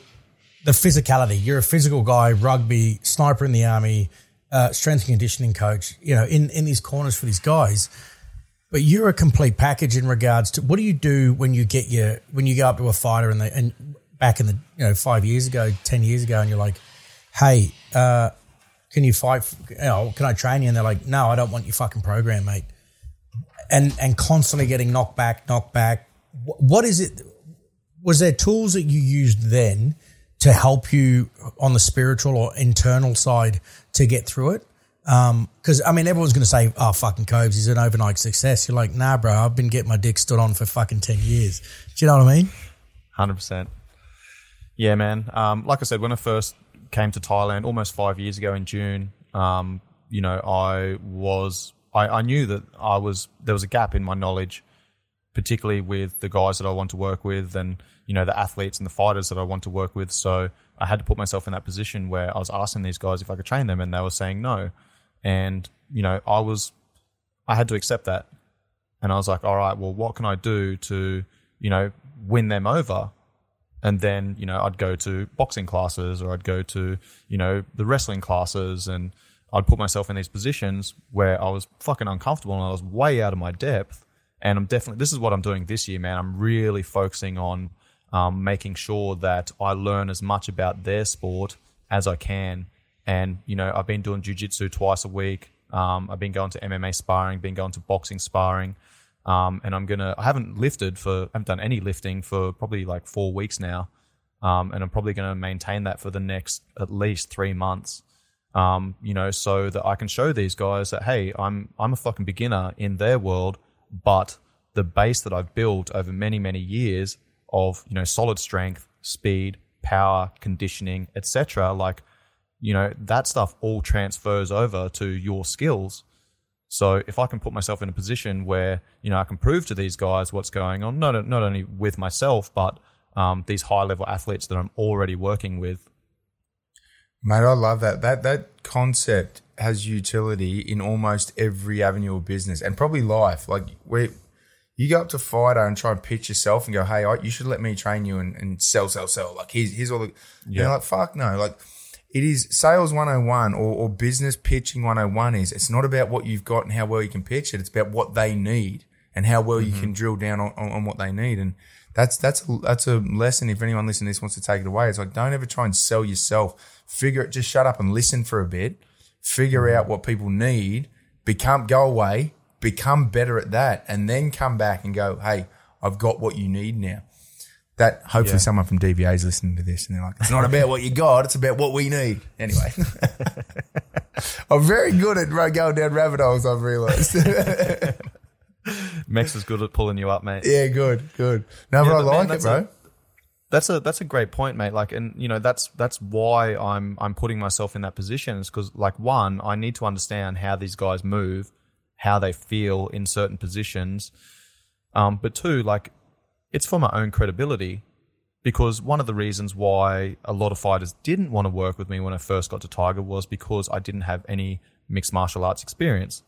the physicality. You're a physical guy, rugby, sniper in the army, uh, strength and conditioning coach. You know, in in these corners for these guys. But you're a complete package in regards to what do you do when you get your when you go up to a fighter and they and back in the you know five years ago, ten years ago, and you're like, hey, uh, can you fight? You know, can I train you? And they're like, no, I don't want your fucking program, mate. And and constantly getting knocked back, knocked back. Wh- What is it? Was there tools that you used then to help you on the spiritual or internal side to get through it? Because I mean, everyone's going to say, "Oh, fucking Kobes, he's an overnight success." You're like, "Nah, bro, I've been getting my dick stood on for fucking ten years." Do you know what I mean? Hundred percent. Yeah, man. Um, like I said, when I first came to Thailand almost five years ago in June, um, you know, I was I, I knew that I was there was a gap in my knowledge, particularly with the guys that I want to work with, and you know the athletes and the fighters that I want to work with. So I had to put myself in that position where I was asking these guys if I could train them, and they were saying no, and you know I was I had to accept that, and I was like, all right, well, what can I do to you know win them over? and then you know I'd go to boxing classes or I'd go to you know the wrestling classes and I'd put myself in these positions where I was fucking uncomfortable and I was way out of my depth and I'm definitely this is what I'm doing this year man I'm really focusing on um, making sure that I learn as much about their sport as I can and you know I've been doing jiu-jitsu twice a week um, I've been going to MMA sparring been going to boxing sparring um, and I'm gonna. I haven't lifted for. I haven't done any lifting for probably like four weeks now, um, and I'm probably gonna maintain that for the next at least three months. Um, you know, so that I can show these guys that hey, I'm I'm a fucking beginner in their world, but the base that I've built over many many years of you know solid strength, speed, power, conditioning, etc. Like, you know, that stuff all transfers over to your skills. So if I can put myself in a position where you know I can prove to these guys what's going on, not not only with myself, but um, these high level athletes that I'm already working with. Mate, I love that. That that concept has utility in almost every avenue of business and probably life. Like where you go up to fighter and try and pitch yourself and go, "Hey, I, you should let me train you and, and sell, sell, sell." Like here's here's all the. Yeah. like fuck no. Like it is sales 101 or, or business pitching 101 is it's not about what you've got and how well you can pitch it. It's about what they need and how well you mm-hmm. can drill down on, on, on what they need. And that's that's a, that's a lesson. If anyone listening to this wants to take it away, it's like don't ever try and sell yourself. Figure it. Just shut up and listen for a bit. Figure mm-hmm. out what people need. Become go away. Become better at that, and then come back and go. Hey, I've got what you need now. That hopefully Yeah. someone from DVA is listening to this and they're like, it's not about what you got, it's about what we need. Anyway, I'm very good at going down rabbit holes. I've realised. Max is good at pulling you up, mate. yeah, good, good. No, Yeah, but I but man, like it, bro. a- That's a that's a great point, mate. Like, and you know, that's that's why I'm I'm putting myself in that position is because, like, one, I need to understand how these guys move, how they feel in certain positions. Um, but two, like, it's for my own credibility. Because one of the reasons why a lot of fighters didn't want to work with me when I first got to Tiger was because I didn't have any mixed martial arts experience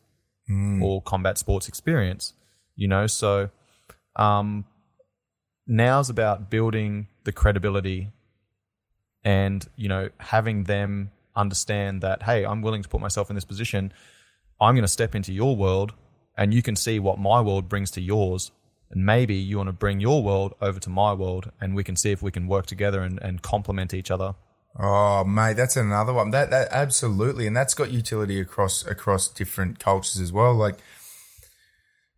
or combat sports experience. You know, so um, now's about building the credibility and you know having them understand that hey i'm willing to put myself in this position i'm going to step into your world and you can see what my world brings to yours and maybe you want to bring your world over to my world and we can see if we can work together and, and complement each other Oh, mate, that's another one. That that absolutely, and that's got utility across across different cultures as well. Like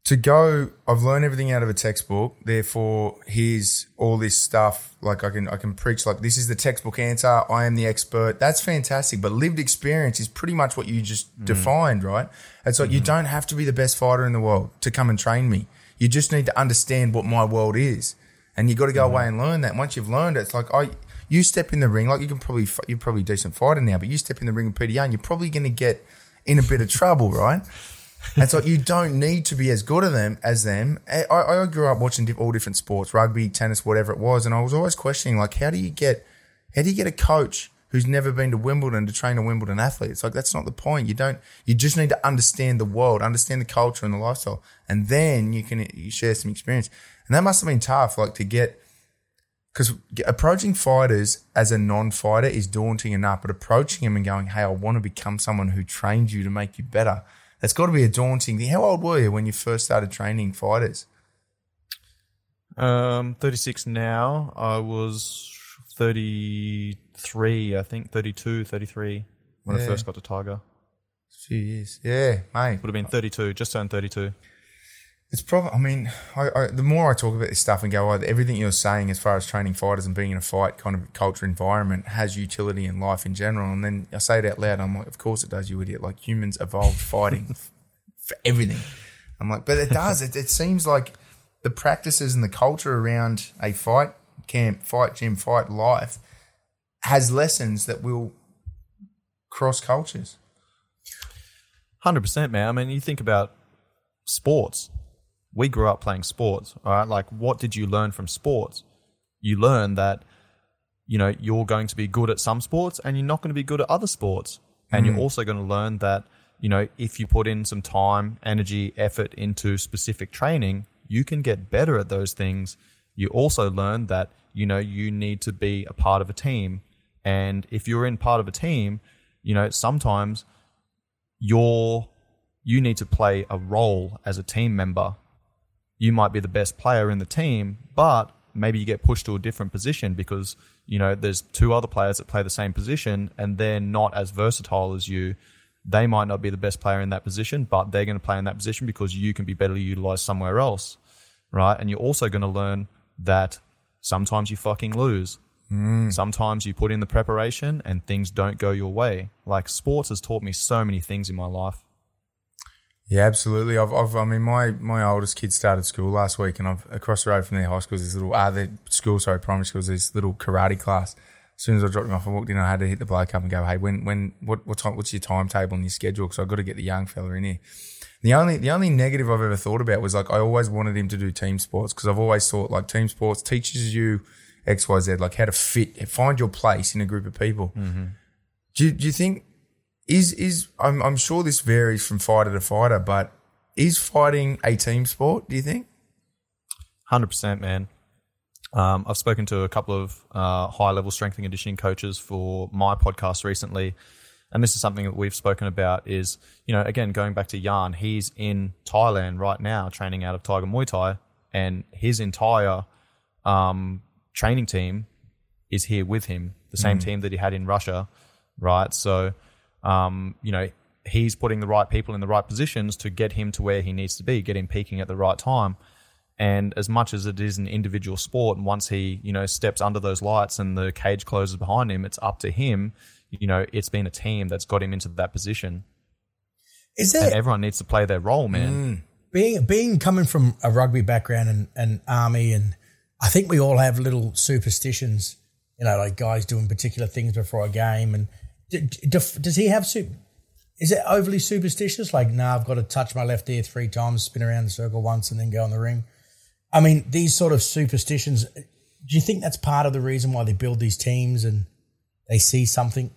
to go, I've learned everything out of a textbook. Therefore, here's all this stuff. Like I can I can preach like this is the textbook answer. I am the expert. That's fantastic. But lived experience is pretty much what you just mm. defined, right? It's like you mm-hmm. don't have to be the best fighter in the world to come and train me. You just need to understand what my world is, and you got to go away mm-hmm. and learn that. Once you've learned it, it's like I. You step in the ring, like you can probably, you're probably a decent fighter now, but you step in the ring with Peter Yan, you're probably going to get in a bit of trouble, right? And so you don't need to be as good at them as them. I, I grew up watching all different sports, rugby, tennis, whatever it was, and I was always questioning, like, how do you get, how do you get a coach who's never been to Wimbledon to train a Wimbledon athlete? It's like that's not the point. You don't. You just need to understand the world, understand the culture and the lifestyle, and then you can you share some experience. And that must have been tough, like to get because approaching fighters as a non-fighter is daunting enough, but approaching them and going, "Hey, I want to become someone who trains you to make you better," That's got to be a daunting thing. How old were you when you first started training fighters? Um, 36 now. I was 33, I think, 32, 33 when I first got to Tiger. A few years. Yeah, mate. Would have been 32, just turned 32. It's probably. I mean, I, I, the more I talk about this stuff and go, oh, everything you're saying as far as training fighters and being in a fight kind of culture environment has utility in life in general. And then I say it out loud. I'm like, of course it does, you idiot. Like humans evolved fighting for everything. I'm like, but it does. It, it seems like the practices and the culture around a fight camp, fight gym, fight life has lessons that will cross cultures. Hundred percent, man. I mean, you think about sports. We grew up playing sports, all right? Like, what did you learn from sports? You learn that, you know, you're going to be good at some sports and you're not going to be good at other sports. And you're mm. also going to learn that, you know, if you put in some time, energy, effort into specific training, you can get better at those things. You also learn that, you know, you need to be a part of a team. And if you're in part of a team, you know, sometimes you're you need to play a role as a team member. You might be the best player in the team, but maybe you get pushed to a different position because you know there's two other players that play the same position and they're not as versatile as you. They might not be the best player in that position, but they're going to play in that position because you can be better utilized somewhere else, right? And you're also going to learn that sometimes you fucking lose. Mm. Sometimes you put in the preparation and things don't go your way. Like sports has taught me so many things in my life. Yeah, absolutely. I've, I've, I mean, my, my oldest kid started school last week, and I've across the road from their high school, there's this little, ah, their school, sorry, primary school, there's this little karate class. As soon as I dropped him off, I walked in, I had to hit the bloke up and go, hey, when, when, what, what time, what's your timetable and your schedule? Because I've got to get the young fella in here. The only, the only negative I've ever thought about was like, I always wanted him to do team sports because I've always thought like team sports teaches you X, Y, Z, like how to fit, find your place in a group of people. Do you, do you think is is I'm I'm sure this varies from fighter to fighter, but is fighting a team sport? Do you think? Hundred percent, man. Um, I've spoken to a couple of uh, high level strength and conditioning coaches for my podcast recently, and this is something that we've spoken about. Is you know again going back to Yan, he's in Thailand right now training out of Tiger Muay Thai, and his entire um, training team is here with him, the same team that he had in Russia, right? So, um, you know, he's putting the right people in the right positions to get him to where he needs to be, get him peaking at the right time. And as much as it is an individual sport, and once he, you know, steps under those lights and the cage closes behind him, it's up to him. You know, it's been a team that's got him into that position. Is there everyone needs to play their role, man. being being coming from a rugby background and, and army and I think we all have little superstitions, you know, like guys doing particular things before a game. And does he have super? Is it overly superstitious? Like, nah, I've got to touch my left ear three times, spin around the circle once, and then go in the ring. I mean, these sort of superstitions. Do you think that's part of the reason why they build these teams and they see something?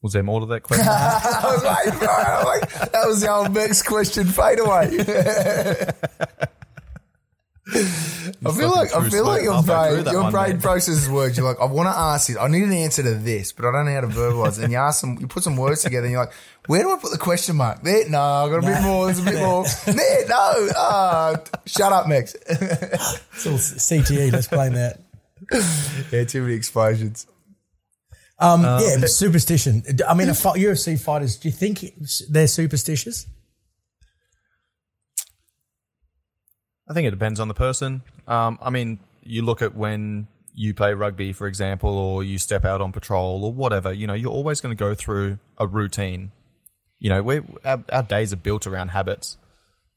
Was there more to that question? I was waiting for it. I'm like, that was the old next question fade away. I feel like I feel like your brain your brain processes words. You're like, I want to ask this. I need an answer to this, but I don't know how to verbalize. it. And you ask some, you put some words together, and you're like, where do I put the question mark? There, no, I got a bit more. There's a bit more. There, no. Uh, shut up, Max. It's all CTE. Let's blame that. yeah, too many explosions. Um, yeah, superstition. I mean, UFC fighters. Do you think they're superstitious? I think it depends on the person. Um, I mean, you look at when you play rugby, for example, or you step out on patrol or whatever, you know, you're always going to go through a routine. You know, we our, our days are built around habits.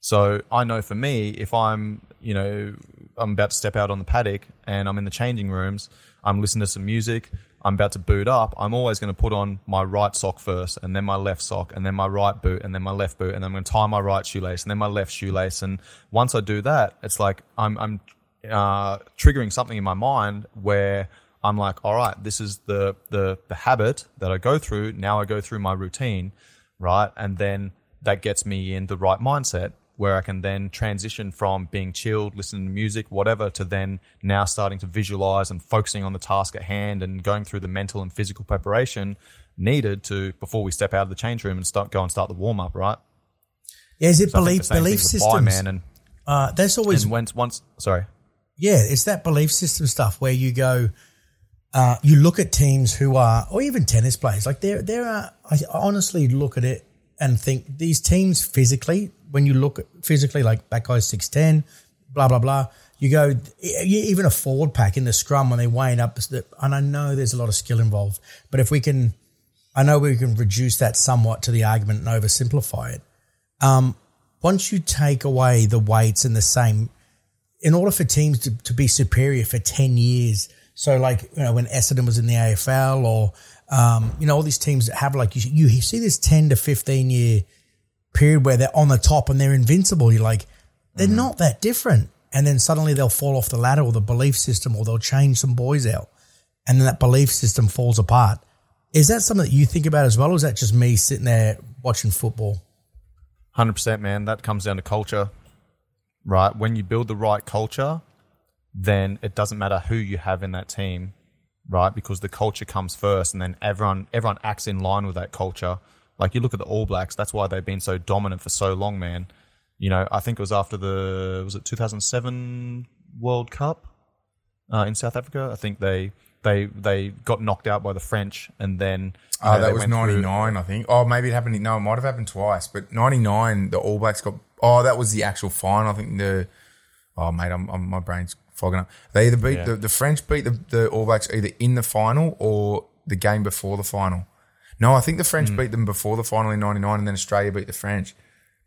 So I know for me, if I'm, you know, I'm about to step out on the paddock and I'm in the changing rooms, I'm listening to some music, I'm about to boot up, I'm always going to put on my right sock first and then my left sock and then my right boot and then my left boot and I'm going to tie my right shoelace and then my left shoelace. And once I do that, it's like I'm, I'm uh, triggering something in my mind where I'm like, all right, this is the, the, the habit that I go through. Now I go through my routine, right? And then that gets me in the right mindset where I can then transition from being chilled, listening to music, whatever, to then now starting to visualize and focusing on the task at hand and going through the mental and physical preparation. needed to before we step out of the change room and start go and start the warm up, right? Yeah, is it So belief belief systems? man, and, uh, that's always and once once sorry, Yeah, it's that belief system stuff where you go, uh, you look at teams who are, or even tennis players, like there, there are. I honestly look at it and think these teams physically, when you look physically, like that guy's six ten, blah blah blah. You go, even a forward pack in the scrum when they weighing up, and I know there's a lot of skill involved, but if we can, I know we can reduce that somewhat to the argument and oversimplify it. Um, once you take away the weights and the same in order for teams to, to be superior for 10 years, so like, you know, when Essendon was in the AFL or, um, you know, all these teams that have like, you, you see this 10 to 15 year period where they're on the top and they're invincible. You're like, they're mm-hmm. not that different. And then suddenly they'll fall off the ladder or the belief system or they'll change some boys out. And then that belief system falls apart. Is that something that you think about as well? Or is that just me sitting there watching football? hundred percent, man. That comes down to culture, right? When you build the right culture, then it doesn't matter who you have in that team, right? Because the culture comes first, and then everyone everyone acts in line with that culture. Like you look at the All Blacks, that's why they've been so dominant for so long, man. You know, I think it was after the was it 2007 World Cup uh, in South Africa. I think they they they got knocked out by the French, and then Oh, that was went through- 99, I think. Oh, maybe it happened. No, it might have happened twice. But 99, the All Blacks got. Oh, that was the actual final. I think the. Oh, mate, I'm, I'm, my brain's fogging up. They either beat Yeah. the, the French beat the, the All Blacks either in the final or the game before the final. No, I think the. French beat them before the final in 99 and then Australia beat the French.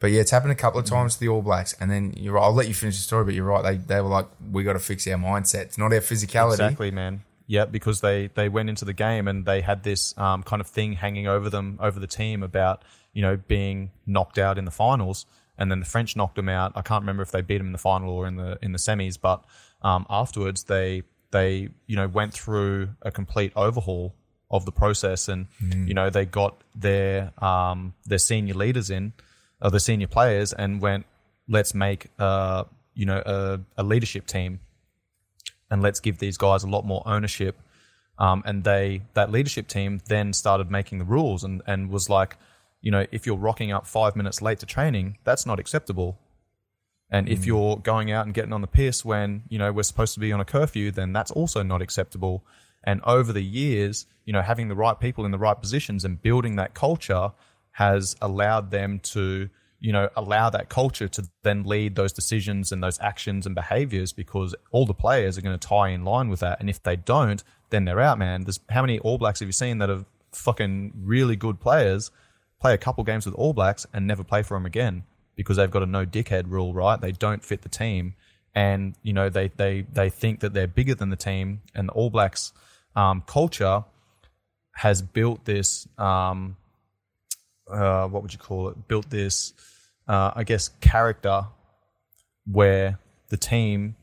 But yeah, it's happened a couple of Hmm. times to the All Blacks. And then you're right. I'll let you finish the story, but you're right. They, they were like, we got to fix our mindset. It's not our physicality. Exactly, man. Yeah, because they they went into the game and they had this um, kind of thing hanging over them, over the team about you know being knocked out in the finals, and then the French knocked them out. I can't remember if they beat them in the final or in the in the semis, but um, afterwards they they you know went through a complete overhaul of the process, and you know they got their um, their senior leaders in, or the senior players, and went let's make uh, you know a, a leadership team and let's give these guys a lot more ownership. Um, and they that leadership team then started making the rules and, and was like, you know, if you're rocking up five minutes late to training, that's not acceptable. And if you're going out and getting on the piss when, you know, we're supposed to be on a curfew, then that's also not acceptable. And over the years, you know, having the right people in the right positions and building that culture has allowed them to, you know, allow that culture to then lead those decisions and those actions and behaviors because all the players are going to tie in line with that. And if they don't, then they're out, man. There's how many All Blacks have you seen that are fucking really good players, play a couple games with All Blacks and never play for them again because they've got a no dickhead rule, right? They don't fit the team. And, you know, they, they, they think that they're bigger than the team and the All Blacks um, culture has built this, um, uh, what would you call it? Built this, uh, I guess, character where the team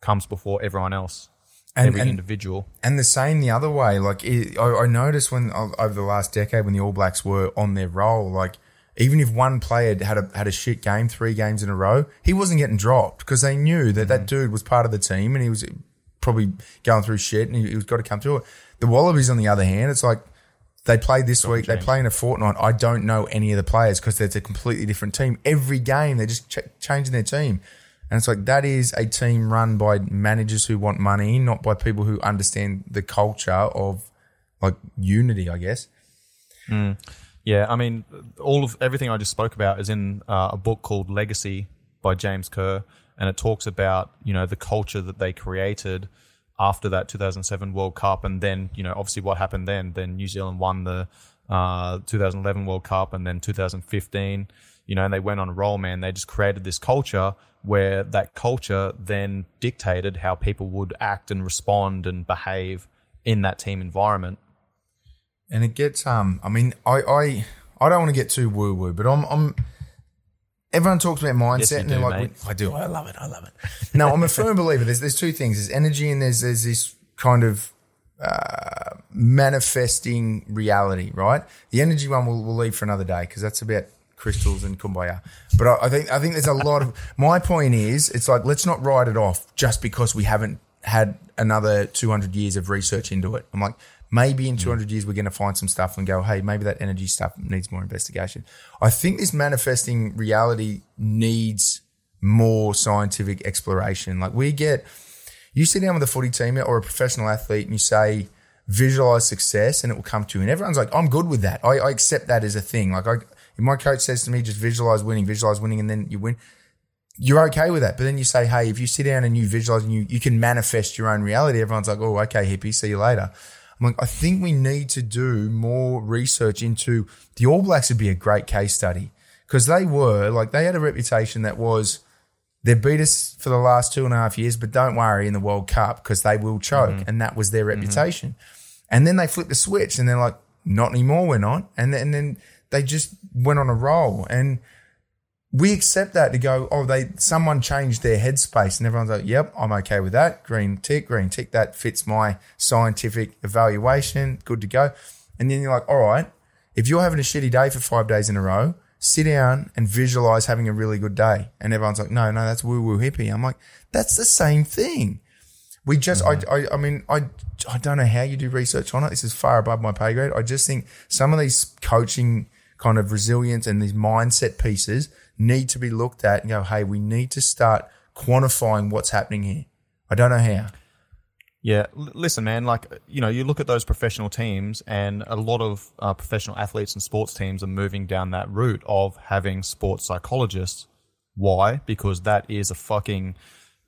comes before everyone else, And- every and- individual. And the same the other way. Like it, I, I noticed when over the last decade when the All Blacks were on their roll, like even if one player had a had a shit game three games in a row, he wasn't getting dropped because they knew that Mm-hmm. that dude was part of the team and he was probably going through shit and he, was got to come through it. The Wallabies, on the other hand, it's like they play this week. They play in a fortnight. I don't know any of the players because it's a completely different team. Every game, they're just ch- changing their team. And it's like that is a team run by managers who want money, not by people who understand the culture of like unity, I guess. Yeah, I mean, all of everything I just spoke about is in uh, a book called Legacy by James Kerr, and it talks about you know the culture that they created after that 2007 World Cup, and then you know obviously what happened then. Then New Zealand won the uh, 2011 World Cup, and then 2015. You know, and they went on a roll, man. They just created this culture where that culture then dictated how people would act and respond and behave in that team environment. And it gets um I mean, I I, I don't want to get too woo woo, but I'm I'm everyone talks about mindset Yes, you and they're do, like mate. I do, I love it, I love it. no, I'm a firm believer. There's there's two things. There's energy and there's there's this kind of uh, manifesting reality, right? The energy one we'll, we'll leave for another day because that's about crystals and kumbaya. But I, I think I think there's a lot of my point is it's like let's not write it off just because we haven't had another 200 years of research into it. I'm like, maybe in 200 mm. years we're going to find some stuff and go, hey, maybe that energy stuff needs more investigation. I think this manifesting reality needs more scientific exploration. Like we get, you sit down with a footy team or a professional athlete and you say, visualize success and it will come to you. And everyone's like, I'm good with that. I, I accept that as a thing. Like I, if my coach says to me, just visualize winning, visualize winning, and then you win. You're okay with that. But then you say, hey, if you sit down and you visualize and you, you can manifest your own reality, everyone's like, oh, okay, hippie, see you later. I'm like, I think we need to do more research into the All Blacks would be a great case study because they were like, they had a reputation that was, they beat us for the last two and a half years, but don't worry in the World Cup because they will choke. Mm-hmm. And that was their reputation. And then they flipped the switch and they're like, not anymore, we're not. And then, and then they just went on a roll. And we accept that to go, oh, they someone changed their headspace, and everyone's like, yep, I'm okay with that. Green tick, green tick, that fits my scientific evaluation, good to go. And then you're like, all right, if you're having a shitty day for five days in a row, sit down and visualize having a really good day. And everyone's like, no, no, that's woo woo hippie. I'm like, that's the same thing. We just, I, mm-hmm. I, I mean, I, I don't know how you do research on it. This is far above my pay grade. I just think some of these coaching kind of resilience and these mindset pieces need to be looked at and go, hey, we need to start quantifying what's happening here. I don't know how. Yeah, listen, man. Like you know, you look at those professional teams, and a lot of uh, professional athletes and sports teams are moving down that route of having sports psychologists. Why? Because that is a fucking,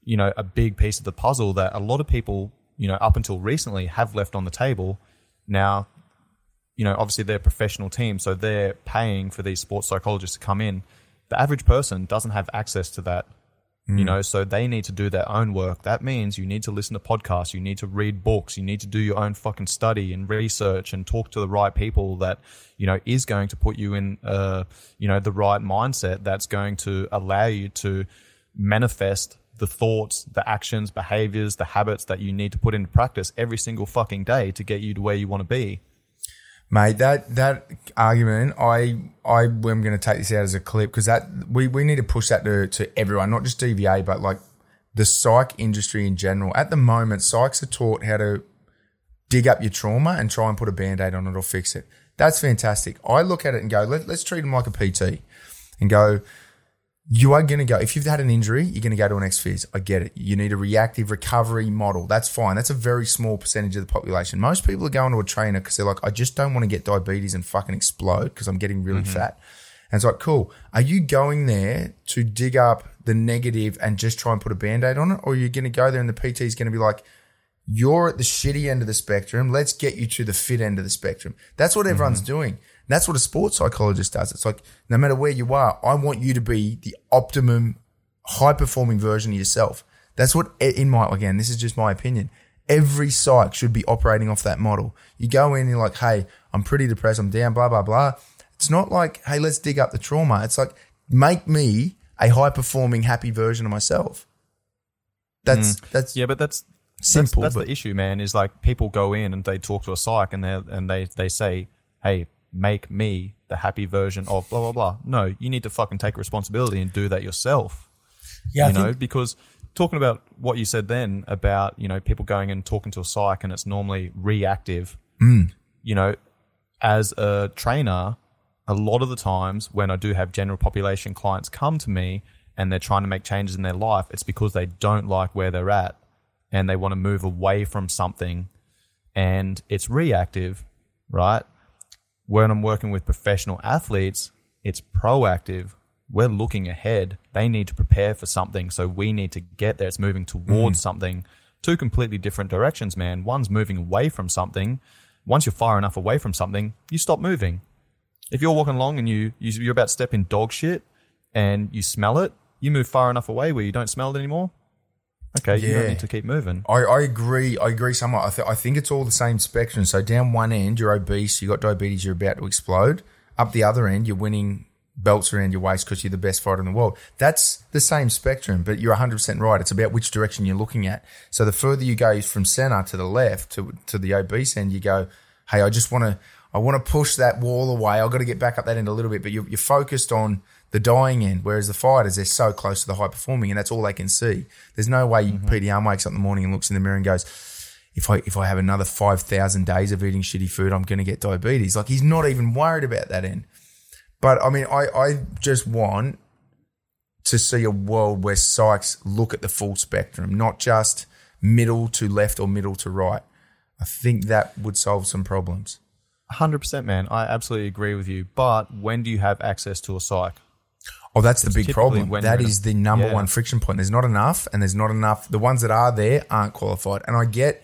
you know, a big piece of the puzzle that a lot of people, you know, up until recently have left on the table. Now, you know, obviously they're professional teams, so they're paying for these sports psychologists to come in. The average person doesn't have access to that you know so they need to do their own work. That means you need to listen to podcasts you need to read books you need to do your own fucking study and research and talk to the right people that you know is going to put you in uh you know the right mindset that's going to allow you to manifest the thoughts the actions behaviors the habits that you need to put into practice every single fucking day to get you to where you want to be Mate, that that argument, I I am going to take this out as a clip because that we, we need to push that to, to everyone, not just DVA, but like the psych industry in general. At the moment, psychs are taught how to dig up your trauma and try and put a band aid on it or fix it. That's fantastic. I look at it and go, Let, let's treat them like a PT and go, you are going to go, if you've had an injury, you're going to go to an ex-phys. I get it. You need a reactive recovery model. That's fine. That's a very small percentage of the population. Most people are going to a trainer because they're like, I just don't want to get diabetes and fucking explode because I'm getting really mm-hmm. fat. And it's like, cool. Are you going there to dig up the negative and just try and put a band-aid on it? Or you're you going to go there and the PT is going to be like, you're at the shitty end of the spectrum. Let's get you to the fit end of the spectrum. That's what everyone's mm-hmm. doing. That's what a sports psychologist does. It's like, no matter where you are, I want you to be the optimum, high performing version of yourself. That's what, in my, again, this is just my opinion. Every psych should be operating off that model. You go in and you're like, hey, I'm pretty depressed. I'm down, blah, blah, blah. It's not like, hey, let's dig up the trauma. It's like, make me a high performing, happy version of myself. That's, mm. that's yeah but that's simple. That's, that's the issue, man. Is like people go in and they talk to a psych and they and they they say, "Hey, make me the happy version of blah blah blah." No, you need to fucking take responsibility and do that yourself. Yeah, I you know, think- because talking about what you said then about you know people going and talking to a psych and it's normally reactive. Mm. You know, as a trainer, a lot of the times when I do have general population clients come to me and they're trying to make changes in their life, it's because they don't like where they're at and they want to move away from something and it's reactive, right? When I'm working with professional athletes, it's proactive. We're looking ahead. They need to prepare for something, so we need to get there. It's moving towards mm-hmm. something. Two completely different directions, man. One's moving away from something. Once you're far enough away from something, you stop moving. If you're walking along and you, you you're about to step in dog shit and you smell it, you move far enough away where you don't smell it anymore. Okay, you Yeah. don't need to keep moving. I, I agree. I agree somewhat. I, th- I think it's all the same spectrum. So down one end, you're obese, you got diabetes, you're about to explode. Up the other end, you're winning belts around your waist because you're the best fighter in the world. That's the same spectrum, but you're 100% right. It's about which direction you're looking at. So the further you go from center to the left to, to the obese end, you go, hey, I just want to, I want to push that wall away. I've got to get back up that end a little bit, but you're, you're focused on the dying end. Whereas the fighters, they're so close to the high performing, and that's all they can see. There's no way Mm-hmm. Yan wakes up in the morning and looks in the mirror and goes, "If I if I have another five thousand days of eating shitty food, I'm going to get diabetes." Like he's not even worried about that end. But I mean, I I just want to see a world where psychs look at the full spectrum, not just middle to left or middle to right. I think that would solve some problems. Hundred percent, man. I absolutely agree with you. But when do you have access to a psych? Oh, that's the big problem. when That you're in a- the number Yeah. one friction point. There's not enough, and there's not enough. The ones that are there aren't qualified. And I get,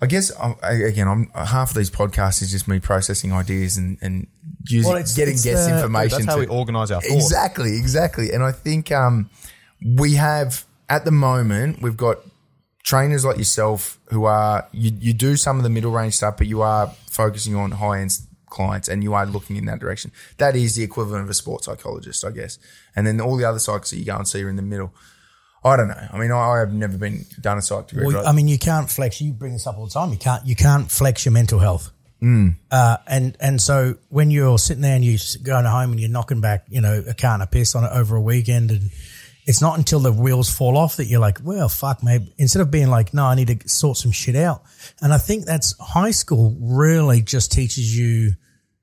I guess, I- again, I'm half of these podcasts is just me processing ideas and and using Well, it's- getting it's guest the- information. That's how to- we organize our thoughts. Exactly, exactly. And I think um, we have at the moment we've got trainers like yourself who are you, you do some of the middle range stuff, but you are focusing on high end clients and you are looking in that direction. That is the equivalent of a sports psychologist, I guess. And then all the other psychs that you go and see are in the middle. I don't know. I mean, I, have never been done a psych degree. Well, but I mean, you can't flex. You bring this up all the time. You can't. You can't flex your mental health. Uh, and and so when you're sitting there and you're going home and you're knocking back, you know, a can of piss on it over a weekend, and it's not until the wheels fall off that you're like, well, fuck, maybe instead of being like, no, I need to sort some shit out. And I think that's high school really just teaches you,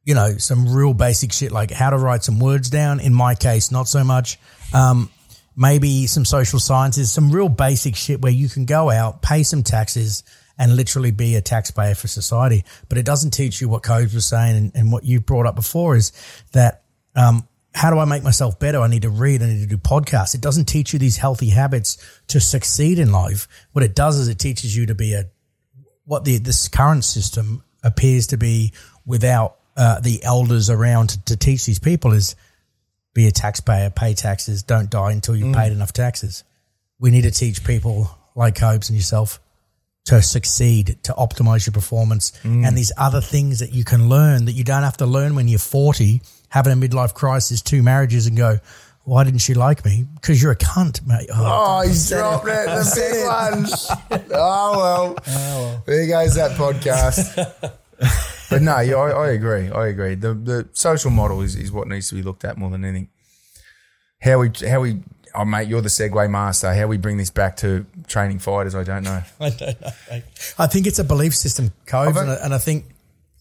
you know, some real basic shit like how to write some words down. In my case, not so much. Um, maybe some social sciences, some real basic shit where you can go out, pay some taxes, and literally be a taxpayer for society. But it doesn't teach you what Kobes was saying and, and what you brought up before is that um, how do I make myself better? I need to read, I need to do podcasts. It doesn't teach you these healthy habits to succeed in life. What it does is it teaches you to be a what the this current system appears to be without uh, the elders around to, to teach these people is be a taxpayer, pay taxes, don't die until you've paid enough taxes. We need to teach people like Kobes and yourself to succeed, to optimize your performance, and these other things that you can learn that you don't have to learn when you're 40, having a midlife crisis, two marriages, and go, why didn't she like me? Because you're a cunt, mate. Oh, he's dropped it. The big one. Oh, well. There goes that podcast. but no, yeah, I, I agree. I agree. The the social model is, is what needs to be looked at more than anything. How we how we oh mate, you're the segue master. How we bring this back to training fighters, I don't know. I don't know. mate. I think it's a belief system, Kobes, I and, I- and I think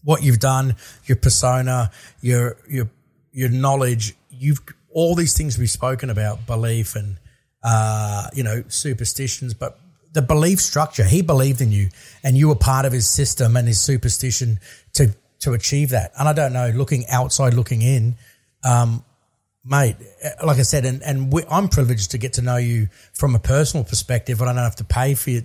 what you've done, your persona, your your your knowledge, you've all these things we've spoken about, belief and uh, you know superstitions, but the belief structure. He believed in you, and you were part of his system and his superstition to to achieve that. And I don't know, looking outside, looking in, mate, uh, like I said, and, and we, I'm privileged to get to know you from a personal perspective, and I don't have to pay for your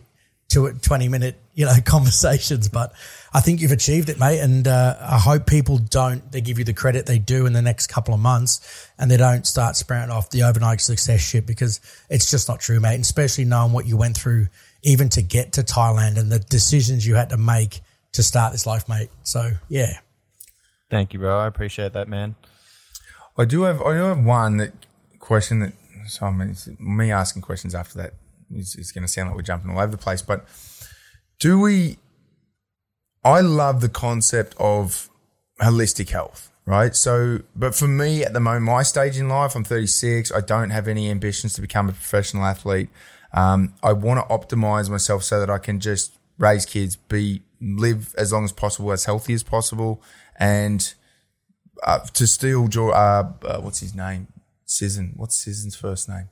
two, 20 minute, you know, conversations, but I think you've achieved it, mate. And uh, I hope people don't, they give you the credit they do in the next couple of months and they don't start sprouting off the overnight success shit because it's just not true, mate. And especially knowing what you went through even to get to Thailand and the decisions you had to make to start this life, mate. So, yeah. Thank you, bro. I appreciate that, man. I do have I do have one that question that so I mean, me asking questions after that is, is going to sound like we're jumping all over the place. But do we? I love the concept of holistic health, right? So, but for me at the moment, my stage in life, I'm 36. I don't have any ambitions to become a professional athlete. Um, I want to optimize myself so that I can just raise kids, be live as long as possible, as healthy as possible, and uh, to steal uh, uh, what's his name? Sisson. What's Sisson's first name?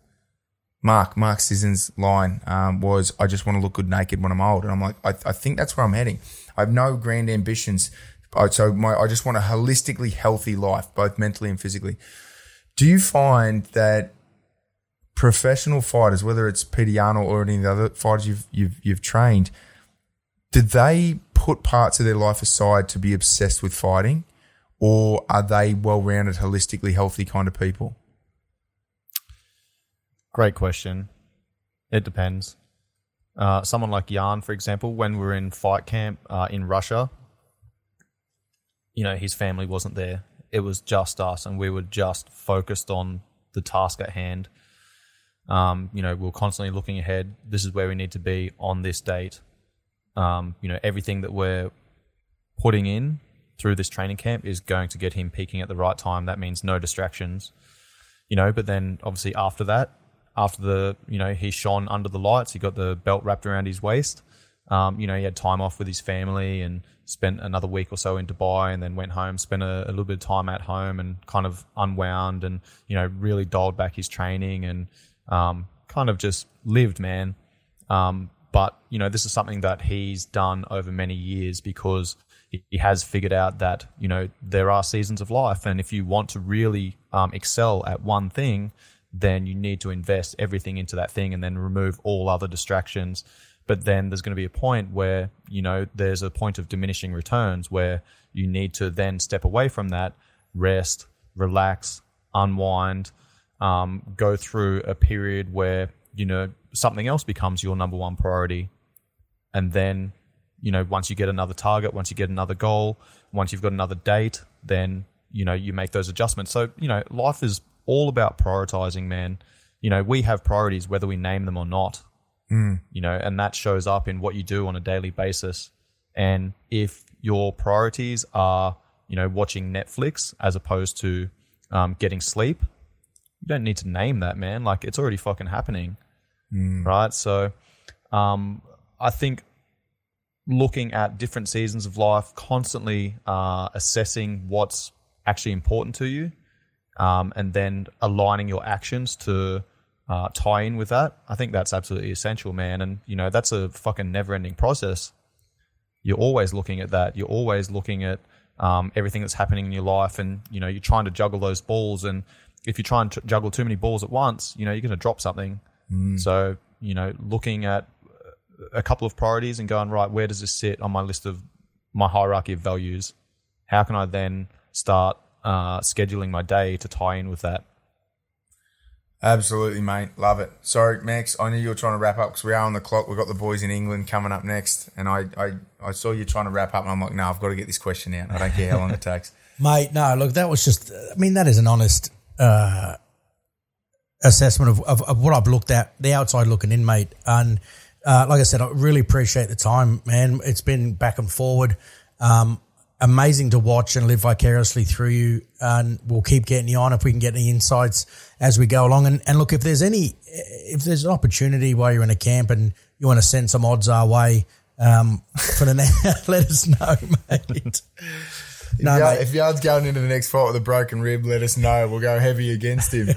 Mark. Mark Sisson's line um, was, "I just want to look good naked when I'm old," and I'm like, I, I think that's where I'm heading. I have no grand ambitions, so my I just want a holistically healthy life, both mentally and physically. Do you find that professional fighters, whether it's Peter Yarnell or any of the other fighters you've you've you've trained, did they put parts of their life aside to be obsessed with fighting? or are they well-rounded, holistically healthy kind of people? Great question. It depends. Uh, someone like Yan, for example, when we were in fight camp uh, in Russia, you know, his family wasn't there. It was just us, and we were just focused on the task at hand. Um, you know, we are constantly looking ahead. This is where we need to be on this date. Um, you know, everything that we're putting in through this training camp is going to get him peaking at the right time. That means no distractions. you know, but then obviously after that, after the, you know, he shone under the lights, he got the belt wrapped around his waist. Um, you know, he had time off with his family and spent another week or so in Dubai and then went home, spent a, a little bit of time at home and kind of unwound and, you know, really dialed back his training and um, kind of just lived, man. Um, but, you know, this is something that he's done over many years because he has figured out that, you know, there are seasons of life. And if you want to really um, excel at one thing, then you need to invest everything into that thing and then remove all other distractions. But then there's going to be a point where, you know, there's a point of diminishing returns where you need to then step away from that, rest, relax, unwind, um, go through a period where, you know, something else becomes your number one priority. And then, you know, once you get another target, once you get another goal, once you've got another date, then, you know, you make those adjustments. So, you know, life is all about prioritizing, man. You know, we have priorities whether we name them or not. Mm. You know, and that shows up in what you do on a daily basis. And if your priorities are, you know, watching Netflix as opposed to um, getting sleep, you don't need to name that, man. Like it's already fucking happening, mm. right? So, um, I think looking at different seasons of life, constantly uh, assessing what's actually important to you, um, and then aligning your actions to uh, tie in with that. I think that's absolutely essential, man. And you know, that's a fucking never-ending process. You're always looking at that. You're always looking at um, everything that's happening in your life, and you know, you're trying to juggle those balls. And if you try and t- juggle too many balls at once, you know, you're going to drop something. Mm. So, you know, looking at a couple of priorities and going right, where does this sit on my list of my hierarchy of values? How can I then start uh, scheduling my day to tie in with that? Absolutely, mate. Love it. Sorry, Max. I knew you were trying to wrap up because we are on the clock. We've got the boys in England coming up next. And I, I, I saw you trying to wrap up, and I'm like, no, I've got to get this question out. I don't care how long it takes. Mate, no, look, that was just, I mean, that is an honest uh, assessment of, of, of, what I've looked at, the outside looking in, mate. And uh, like I said, I really appreciate the time, man. It's been back and forward. Um, amazing to watch and live vicariously through you. And we'll keep getting you on if we can get any insights as we go along. And, and look, if there's any, if there's an opportunity while you're in a camp and you want to send some odds our way um, for the next, let us know, mate. No, if, if Yard's going into the next fight with a broken rib, let us know. We'll go heavy against him.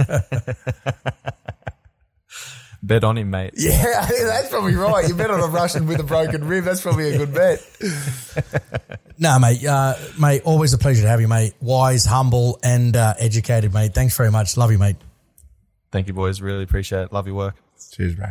Bet on him, mate. Yeah, that's probably right. You bet on a Russian with a broken rib. That's probably a good bet. No, mate. Uh, mate, always a pleasure to have you, mate. Wise, humble, and uh, educated, mate. Thanks very much. Love you, mate. Thank you, boys. Really appreciate it. Love your work. Cheers, bro.